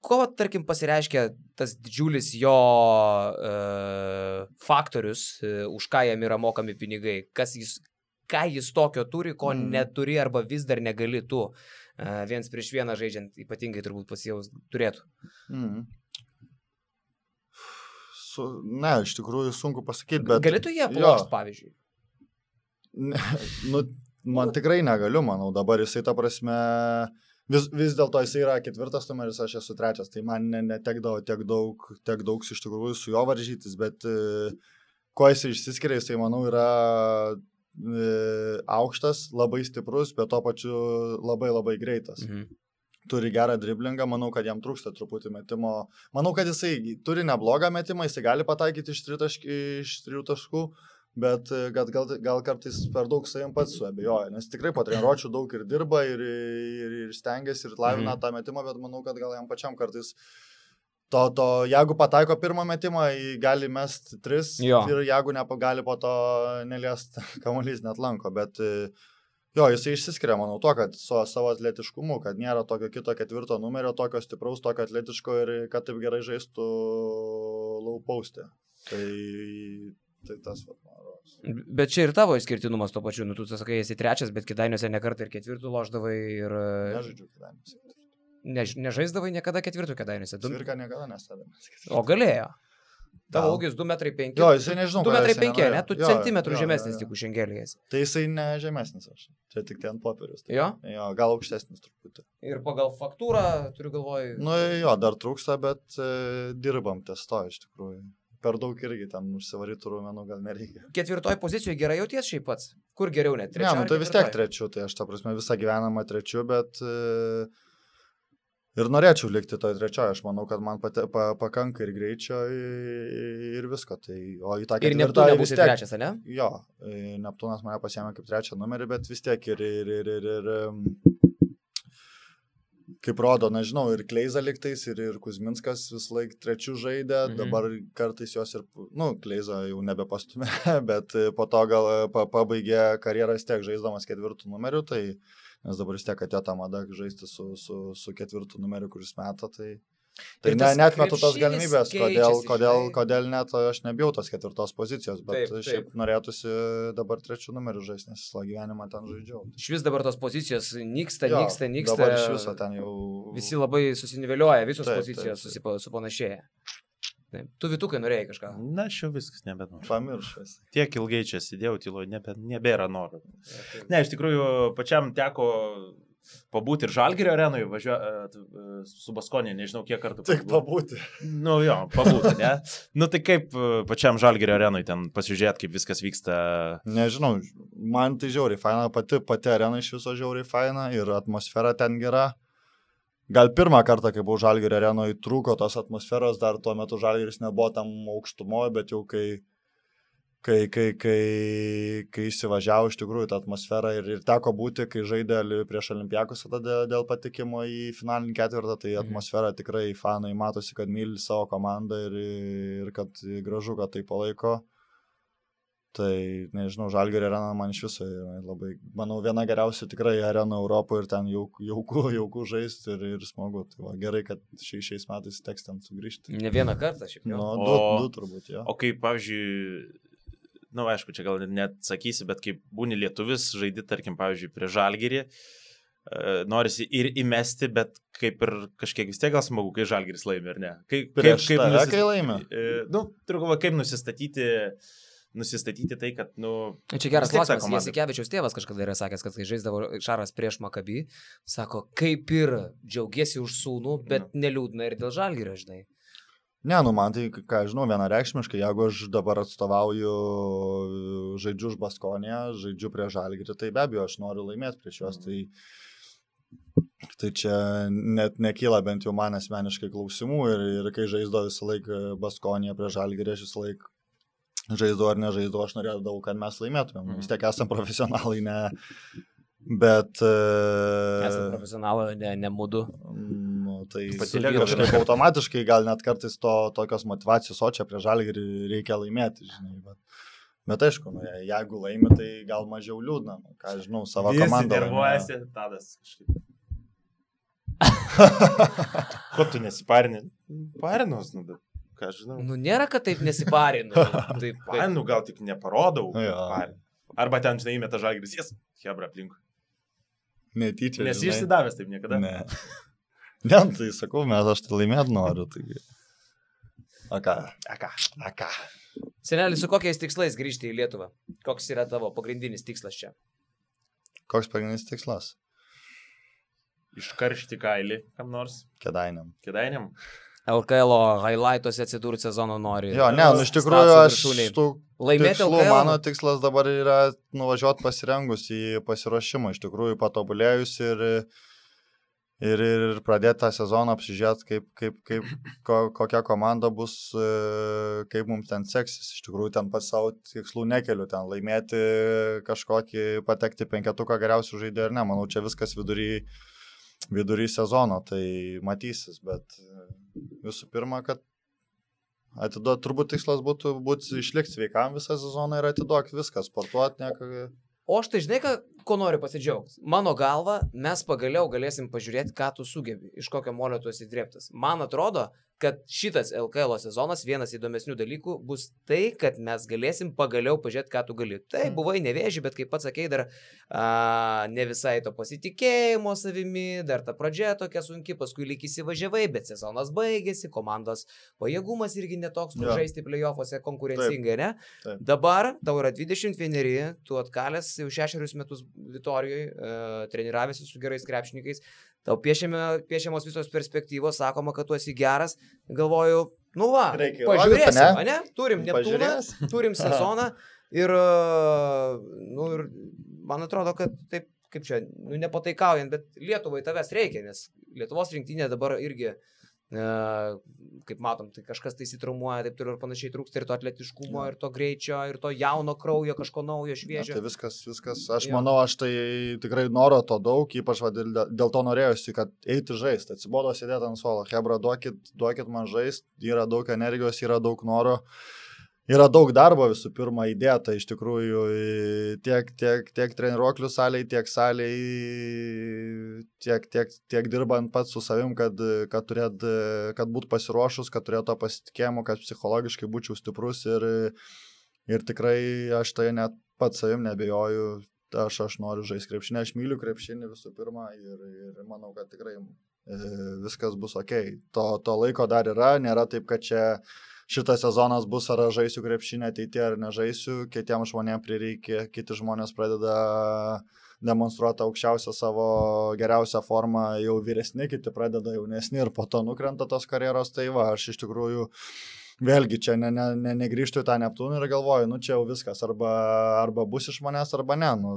ko, tarkim, pasireiškia tas didžiulis jo faktorius, už ką jam yra mokami pinigai, kas jis, ką jis tokio turi, ko mm. neturi arba vis dar negali tu. Viens prieš vieną žaidžiant, ypatingai turbūt pasijaus turėtų. Mm. Su, ne, iš tikrųjų sunku pasakyti, bet... Galėtų jie aplošti, pavyzdžiui. Ne, nu, man tikrai negaliu, manau, dabar jisai ta prasme, vis, vis dėlto jisai yra ketvirtas numeris, aš esu trečias, tai man ne, netekdavo tiek daug, tiek daug iš tikrųjų su juo varžytis, bet e, kuo jisai išsiskiria, jisai, manau, yra aukštas, labai stiprus, bet tuo pačiu labai labai greitas. Mhm. Turi gerą driblingą, manau, kad jam trūksta truputį metimo. Manau, kad jisai turi neblogą metimą, jisai gali pataikyti iš, tritašk, iš trijų taškų, bet e, gal, gal, gal kartais per daug savim pats suabejoja, nes tikrai po treniruočių daug ir dirba, ir, ir, ir stengiasi, ir lavina Mhm. tą metimą, bet manau, kad gal jam pačiam kartais to, to jeigu pataiko pirmą metimą, gali mest tris Jo. ir jeigu negali po to neliest, kamuolys net lanko, bet jo, jisai išsiskiria, manau, to, kad su savo atletiškumu, kad nėra tokio kito ketvirto numerio, tokio stipraus, tokio atletiško ir kad taip gerai žaistų laupaustė. Tai, tai tas, man. Bet čia ir tavo išskirtinumas to pačiu, nu tu sakai, esi trečias, bet kidainiuose ne kartą ir ketvirtų loždavai ir Nežaidžiu kėdainiuose. Než, nežaisdavai niekada ketvirtų kidainiuose. Du... Cvirka niekada nestebė. O galėjo. Tavo ūgis 2 m 5. Jo, jisai nežinau, 2 ką m jisai 5, ne? Tu Jo, centimetrų jo, žemesnis jo, jo. tik už šengelijas. Tai jisai ne žemesnis aš. Čia tik ten popierius. Tai. Jo? Jo, gal aukštesnis truputį. Ir pagal faktūrą, turiu galvoj. Nu jo, dar trūksta, bet e, dirbam ties to iš tikrųjų. Per daug irgi ten užsivaryti rūmenų gal nereikia. Ketvirtoji pozicijoje gerai jauties šiaip pats. Kur geriau net? Ne, Trečia nu tai vis tiek trečiu, tai aš tą prasme visą gyvenamą trečiu, bet e, ir norėčiau likti toj trečioje. Aš manau, kad man pate, pa, pakanka ir greičio i- ir visko. Tai, o į tą Ir ketvirtąją Neptūnė vis bus trečias, ne? Jo, Neptūnas mane pasiemė kaip trečią numerį, bet vis tiek ir, ir, ir, ir, ir, ir kaip rodo, nežinau, ir Kleiza liktais, ir, ir Kuzminskas vis laik trečių žaidė, mhm. dabar kartais jos ir, nu, Kleiza jau nebepastumė, bet po to gal pa, pabaigė karjerą vis tiek žaisdamas ketvirtų numerių, tai nes dabar vis tiek atėjo ta mada žaisti su, su, su ketvirtų numeriu, kuris meta, tai Tai ne, net metu tos galimybės, kodėl, kodėl, kodėl net aš nebijau tos ketvirtos pozicijos, bet taip, taip. šiaip norėtųsi dabar trečių numerių žaisti, nes visą gyvenimą ten žaidžiau. Iš vis dabar tos pozicijos nyksta, jo, nyksta, nyksta. Dabar iš viso ten jau. Visi labai susiniveliuoja, visos taip, pozicijos taip, taip. Tu vitukai norėjai kažką. Na, aš jau viskas nebenoriu. Pamiršęs. Tiek ilgai čia sėdėjau, tylo, nebe, nebėra noro. Ne, iš tikrųjų, pačiam teko pabūti ir Žalgirio arenoje, važiuoti e, su Baskonė, nežinau kiek kartų. Tik pabūti. Nu jo, pabūti, ne? nu tai kaip e, pačiam Žalgirio arenoje ten pasižiūrėti, kaip viskas vyksta. Nežinau, man tai žiauriai faina, pati pati arena iš viso žiauriai faina ir atmosfera ten gera. Gal pirmą kartą, kai buvau Žalgirio arenoje, trūko tos atmosferos, dar tuo metu Žalgiris nebuvo tam aukštumoje, bet jau kai kai, kai, kai, kai įsivažiavo iš tikrųjų tą atmosferą ir, ir teko būti, kai žaidė prieš Olimpiakus tada dėl patikimo į finalinį ketvirtą, tai mhm. atmosfera tikrai fanai matosi, kad myli savo komandą ir, ir kad gražu, kad tai palaiko. Tai, nežinau, Žalgerio arena man iš viso labai, manau, viena geriausia tikrai arena Europoje ir ten jauku, jauku, jauku žaisti ir, ir smagu. Tai va, gerai, kad šiais, šiais metais teks ten sugrįžti. Ne vieną kartą šiaip jau. Nu, du, o, du turbūt, jo. O kaip, pavyzdžiui, na, nu, aišku, čia gal net sakysi, bet kaip būni lietuvis, žaidi, tarkim, pavyzdžiui, prie žalgyrį, e, norisi ir įmesti, bet kaip ir kažkiek vis tiek gal smagu, kai žalgyris laimi, ar ne? Kaip, Prieš kaip, kaip nusis... kai laimi? E, nu, turiu galvoje, kaip nusistatyti nusistatyti tai, kad, nu... Čia geras klausimas. Jasikevičiaus tėvas kažkada yra sakęs, kad kai žaisdavo Šaras prieš Makabį, sako, kaip ir džiaugiesi už sūnų, bet nu. neliūdna ir dėl žalgyrio, žinai. Ne, nu man tai, ką žinau, vienareikšmiškai, jeigu aš dabar atstovauju, žaidžiu už Baskonę, žaidžiu prie Žalgirį, tai be abejo aš noriu laimėti prieš juos. Tai, tai čia net nekyla bent jau man asmeniškai klausimų ir, ir kai žaizdo visą laiką Baskonė prie Žalgirį, aš visą laiką žaizdo ar nežaizdo, aš norėjau, kad mes laimėtumėm. Vis tiek esame profesionalai, ne. Bet... Esame profesionalai, ne, ne mūdu. Mm, tai kažkaip automatiškai gal net kartais to tokios motivacijos, o čia prie žalį reikia laimėti, žinai. Bet, bet aišku, nu, jeigu laimi, tai gal mažiau liūdna, nu, ką žinau, savo Visi komandą. Nervuojasi, tadas kažkaip. Ko tu nesiparini? Parinos, nu, bet ką žinau. Nu, nėra, kad taip nesiparinu. taip, Parinu gal tik neparodau. Ja. Arba ten, žinai, įmeta žalgris, jas, hebra aplink. Netyčia. Nesi išsidavęs taip niekada. Ne. Ne, tai sakau, mes aš tai laimėt noriu. Taigi. A ką? A ką? A ką? Senelis, su kokiais tikslais grįžti į Lietuvą? Koks yra tavo pagrindinis tikslas čia? Koks pagrindinis tikslas? Iškaršti kailį kam nors? Kedainiam. Kedainiam? LKL highlightuose atsidurti sezono nori. Jo, ne, nu iš tikrųjų aš tų laimėti tikslų, LKL. Mano tikslas dabar yra nuvažiuoti pasirengus į pasiruošimą, iš tikrųjų patobulėjus ir ir, ir pradėti tą sezoną apsižiūrėti, kaip, kaip, kaip, ko, kokia komanda bus, e, kaip mums ten seksis. Iš tikrųjų, ten pats savo tikslų nekeliu, ten laimėti kažkokį, patekti penketuką geriausių žaidėjų ar ne. Manau, čia viskas vidury, vidury sezono, tai matysis, bet visų pirma, kad atiduoti, turbūt tikslas būtų būti išlikti sveikam visą sezoną ir atiduoti viską, sportuoti, ne, O aš tai žinai, ką, ko noriu pasidžiaugti. Mano galva, mes pagaliau galėsim pažiūrėti, ką tu sugebi, iš kokio molio tu esi drėptas. Man atrodo, kad šitas LKL sezonas vienas įdomesnių dalykų bus tai, kad mes galėsim pagaliau pažiūrėti, ką tu gali. Tai mm. buvai nevėži, bet kaip pats sakei, dar a, ne visai to pasitikėjimo savimi, dar ta pradžia tokia sunki, paskui lyg įsivažiavai, bet sezonas baigėsi, komandos pajėgumas irgi netoks, kur ja. žaisti playoffuose konkurencingai, ne? Taip. Dabar tau yra 21, tu atkalęs jau šešerius metus Vitorijoje, treniravęsi su gerais krepšininkais, tau piešiame, piešiamos visos perspektyvos, sakoma, kad tu esi geras, galvoju, nu va, Reikia pažiūrėsim, ne? ne? Turim Neptūną, turim sezoną ir, nu, ir man atrodo, kad taip, kaip čia, nu, nepataikaujant, bet Lietuvai tavęs reikia, nes Lietuvos rinktinė dabar irgi E, kaip matom, tai kažkas tai įsitraumuoja, taip toliau ir panašiai trūksta ir to atletiškumo, Jo. ir to greičio, ir to jauno kraujo, kažko naujo, Ja, šviežio. tai viskas, viskas, aš Jo. manau, aš tai tikrai noro to daug, ypač va, dėl, dėl to norėjusi, kad eiti žaisti. Atsibodo sėdėti ant suolo. Hebra, duokit, duokit man žaisti, yra daug energijos, yra daug noro. Yra daug darbo visų pirma įdėta iš tikrųjų tiek, tiek, tiek treniruoklių saliai, tiek saliai, tiek, tiek, tiek dirbant pats su savim, kad, kad, turėt, kad būt pasiruošus, kad turėtų pasitikėjimo, kad psichologiškai būčiau stiprus ir, ir tikrai aš tai net pats savim nebejoju. Aš, aš noriu žaisti krepšinį, aš myliu krepšinį visų pirma ir, ir manau, kad tikrai viskas bus ok. To, to laiko dar yra, nėra taip, kad čia šitas sezonas bus ar žaisiu krepšinį ateityje ar nežaisiu, kitiems žmonėms prireikia, kiti žmonės pradeda demonstruoti aukščiausią savo geriausią formą, jau vyresni, kiti pradeda jaunesni ir po to nukrenta tos karjeros, tai va, aš iš tikrųjų vėlgi čia ne, ne, ne, negrįžtu į tą Neptūną ir galvoju, nu čia jau viskas, arba, arba bus iš manęs, arba ne. Nu,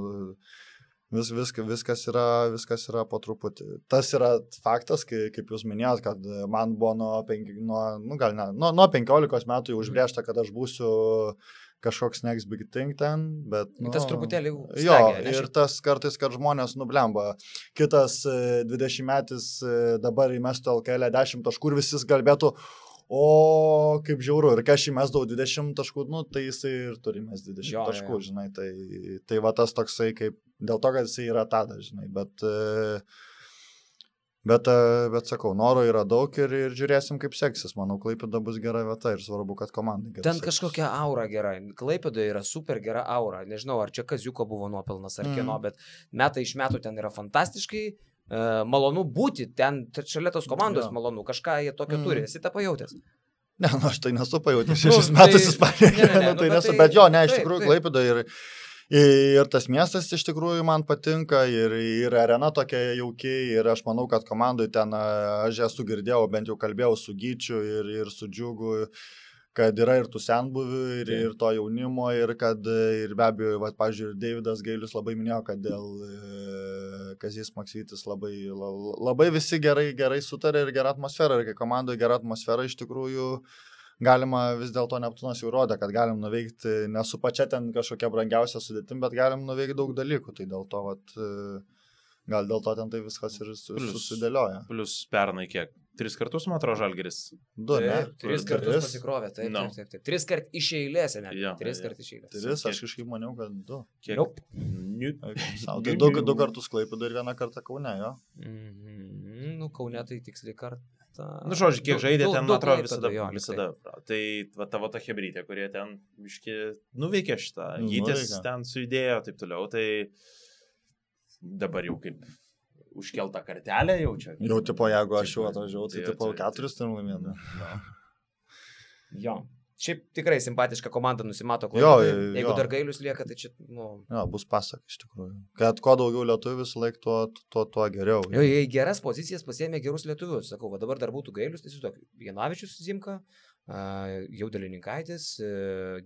Vis, vis, viskas, yra, viskas yra po truputį. Tas yra faktas, kai, kaip jūs minėjot, kad man buvo nuo, penki, nuo, nu, gal ne, nuo, nuo 15 metų jau užbrėžta, kad aš būsiu kažkoks next big thing ten, bet... Nu, Tas truputėlį jau Jo, ne, ir tas kartais, kad žmonės nublemba. Kitas e, 20 metis e, dabar įmestų LKL 10 taškų ir visi kalbėtų, o kaip žiauru, ir kai aš įmesdavau 20 taškų, nu, tai jisai ir turi mes 20 Jo, taškų, jo. žinai, tai, tai va tas toksai kaip, dėl to, kad jisai yra tada, žinai, bet... e, Bet, e, bet sakau, noro yra daug ir, ir žiūrėsim, kaip seksis. Manau, Klaipėda bus gera vieta ir svarbu, kad komandai gerai. Ten seksis. kažkokia aura gera. Klaipėdoje yra super gera aura. Nežinau, ar čia Kaziuko buvo nuopelnas ar Mhm. kieno, bet metai iš metų ten yra fantastiškai. Malonu būti ten, šalia tos komandos Jo. malonu, kažką jie tokio Mhm. turi, esi tą pajutęs. Ne, nu, aš tai nesu pajutęs Nu, šešis tai- metus Ispanijoje. ne, ne, ne, nu, nu, tai bet nesu, tai- bet jo, ne, iš taip, tikrųjų, taip. Klaipėda ir, ir tas miestas iš tikrųjų man patinka ir, ir arena tokia jaukiai ir aš manau, kad komandai ten, aš esu girdėjau, bent jau kalbėjau su Gyčiu ir, ir su Džiugu, kad yra ir tų senbuvių, ir, Taip. ir to jaunimo, ir kad, ir be abejo, va, pažiūrėjau, Davidas Gailius labai minėjo, kad dėl e, Kazis Maksytis labai, la- labai visi gerai, gerai sutarė ir gera atmosfera, ir kai komandoje gera atmosfera iš tikrųjų galima vis dėlto Neptūnas jau rodė, kad galim nuveikti, nesu pačia ten kažkokia brangiausia sudėtim, bet galim nuveikti daug dalykų, tai dėl to, vat, e, gal dėl to ten tai viskas ir su- Plius- susidėlioja. Plus pernai kiek? Tris kartus, man atrodo, Žalgeris. Du, ne? Taip, Tris kartus tris? pasikrovė, taip, No. taip, taip, taip. Tris kart iš eilės, ne? Jo, Tris jo. kart iš eilės. Tris, aš kažkaip maniau, kad du. Kiek? Nope. Tai du, du kartus klaipėdu ir vieną kartą kaune, jo. Mhm, Nu, kaune tai tiksliai kartą. Nu, žodžiu, kiek žaidė du- ten, man atrodo, visada. jo, visada. Tai va, tavo ta hebrytė, kurie ten, biški, nuveikė šitą. Nu, Gytis nuveikė. ten sujudėjo, taip toliau. Tai dabar jau kaip užkelta kartelė jaučia. Jau, tipo, jeigu aš jau atvažiavau, tai, tipo, keturis turim laimėti. Jo. Šiaip tikrai simpatiška komanda nusimato. Jo, Klaipėdoj. Jeigu jo. dar gailius lieka, tai čia, nu... Jo, bus pasak iš tikrųjų. Kad kuo daugiau lietuvių visą laiką, tuo, tuo, tuo geriau. Jo, jie į geras pozicijas pasėmė gerus lietuvius. Sakau, va dabar dar būtų gailius, tai sutok. Janavičius Zimka, Jaudelinkaitis,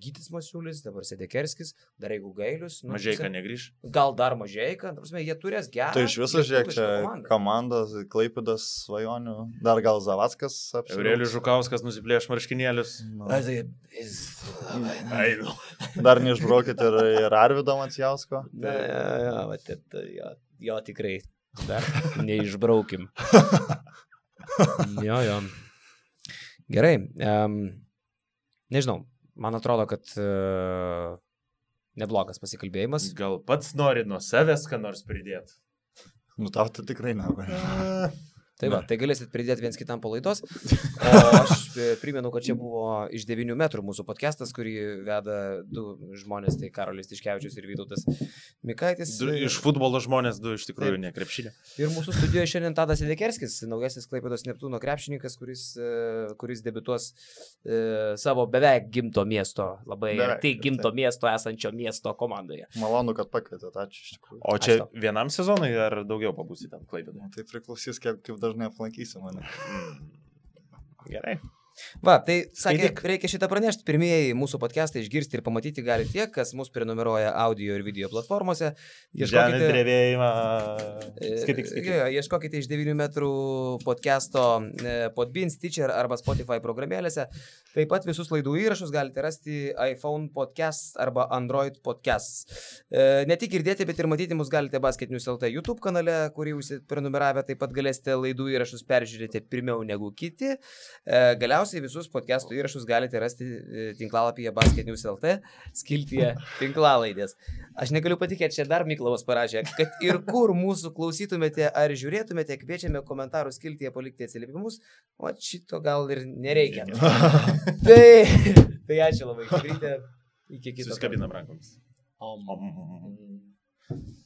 Gytis Masiulis, dabar Sedekerskis, dar jeigu gailius. nu, Mažai ką negrįž. Gal dar mažai, kad, prasme, jie turės gerą. Tai iš viso, žiūrėk, čia lietuvišką komandą. komandos, Klaipėdas svajonių, dar gal Zavackas. Aurelijus Žukauskas nusiplėš marškinėlius. Nu, Ai, tai nu. Dar neišbraukit ir, ir Arvido Macijausko. Na, jo, jo, va, tai, tai, jo, jo, tikrai. Dar neišbraukim. jo, jo. Gerai. Um, nežinau, man atrodo, kad uh, neblogas pasikalbėjimas. Gal pats nori nuo savęs ką nors pridėti. Nu, tau tai tikrai ne. Tai va, tai galėsit pridėti viens kitam palaidos. O aš e, primenu, kad čia buvo iš 9 metrų mūsų podcastas, kurį veda du žmonės, tai Karolis Tiškevičius ir Vytautas Mikaitis. Du, iš futbolo žmonės du iš tikrųjų ne krepšinė. Ir mūsų studijoje šiandien Tadas Edekerskis, naujasis Klaipėdos Neptūno krepšininkas, kuris, e, kuris debituos e, savo beveik gimto miesto, labai arti gimto taip. miesto esančio miesto komandoje. Malonu, kad pakvietėte, ačiū iš tikrųjų. O čia vienam sezonui ar daugiau pabūsi ten klaipėdai? Nu, Tai priklausys, kaip, kaip dažnai aplankysi mane. Mm. Gerai. Va, tai sakė, Skaityk. reikia šitą pranešti. Pirmieji mūsų podcastai išgirsti ir pamatyti gali tie, kas mus prenumeruoja audio ir video platformose. Žemės drebėjimą. E, Skaityk, skaityk. Jo, ieškokite iš 9 metrų podcast'o e, Podbean, Stitcher arba Spotify programėlėse. Taip pat visus laidų įrašus galite rasti iPhone podcast arba Android podcast. E, Ne tik girdėti, bet ir matyti mus galite Basketinius LT YouTube kanale, kurį jūs prenumeravę, taip pat galėsite laidų įrašus peržiūrėti pirmiau negu kiti. E, Galiausiai visus podcastų įrašus galite rasti e, tinklalapyje Basketinius LT, skiltyje tinklalaidės. Aš negaliu patikėti, čia dar Miklavas parašė, kad ir kur mūsų klausytumėte ar žiūrėtumėte, kviečiame komentarų skiltyje palikti atsiliepimus, o šito gal ir nereikia. tai, tai ačiū labai, Chebrytė, iki kito. Susikabinam rankomis. Om. Om.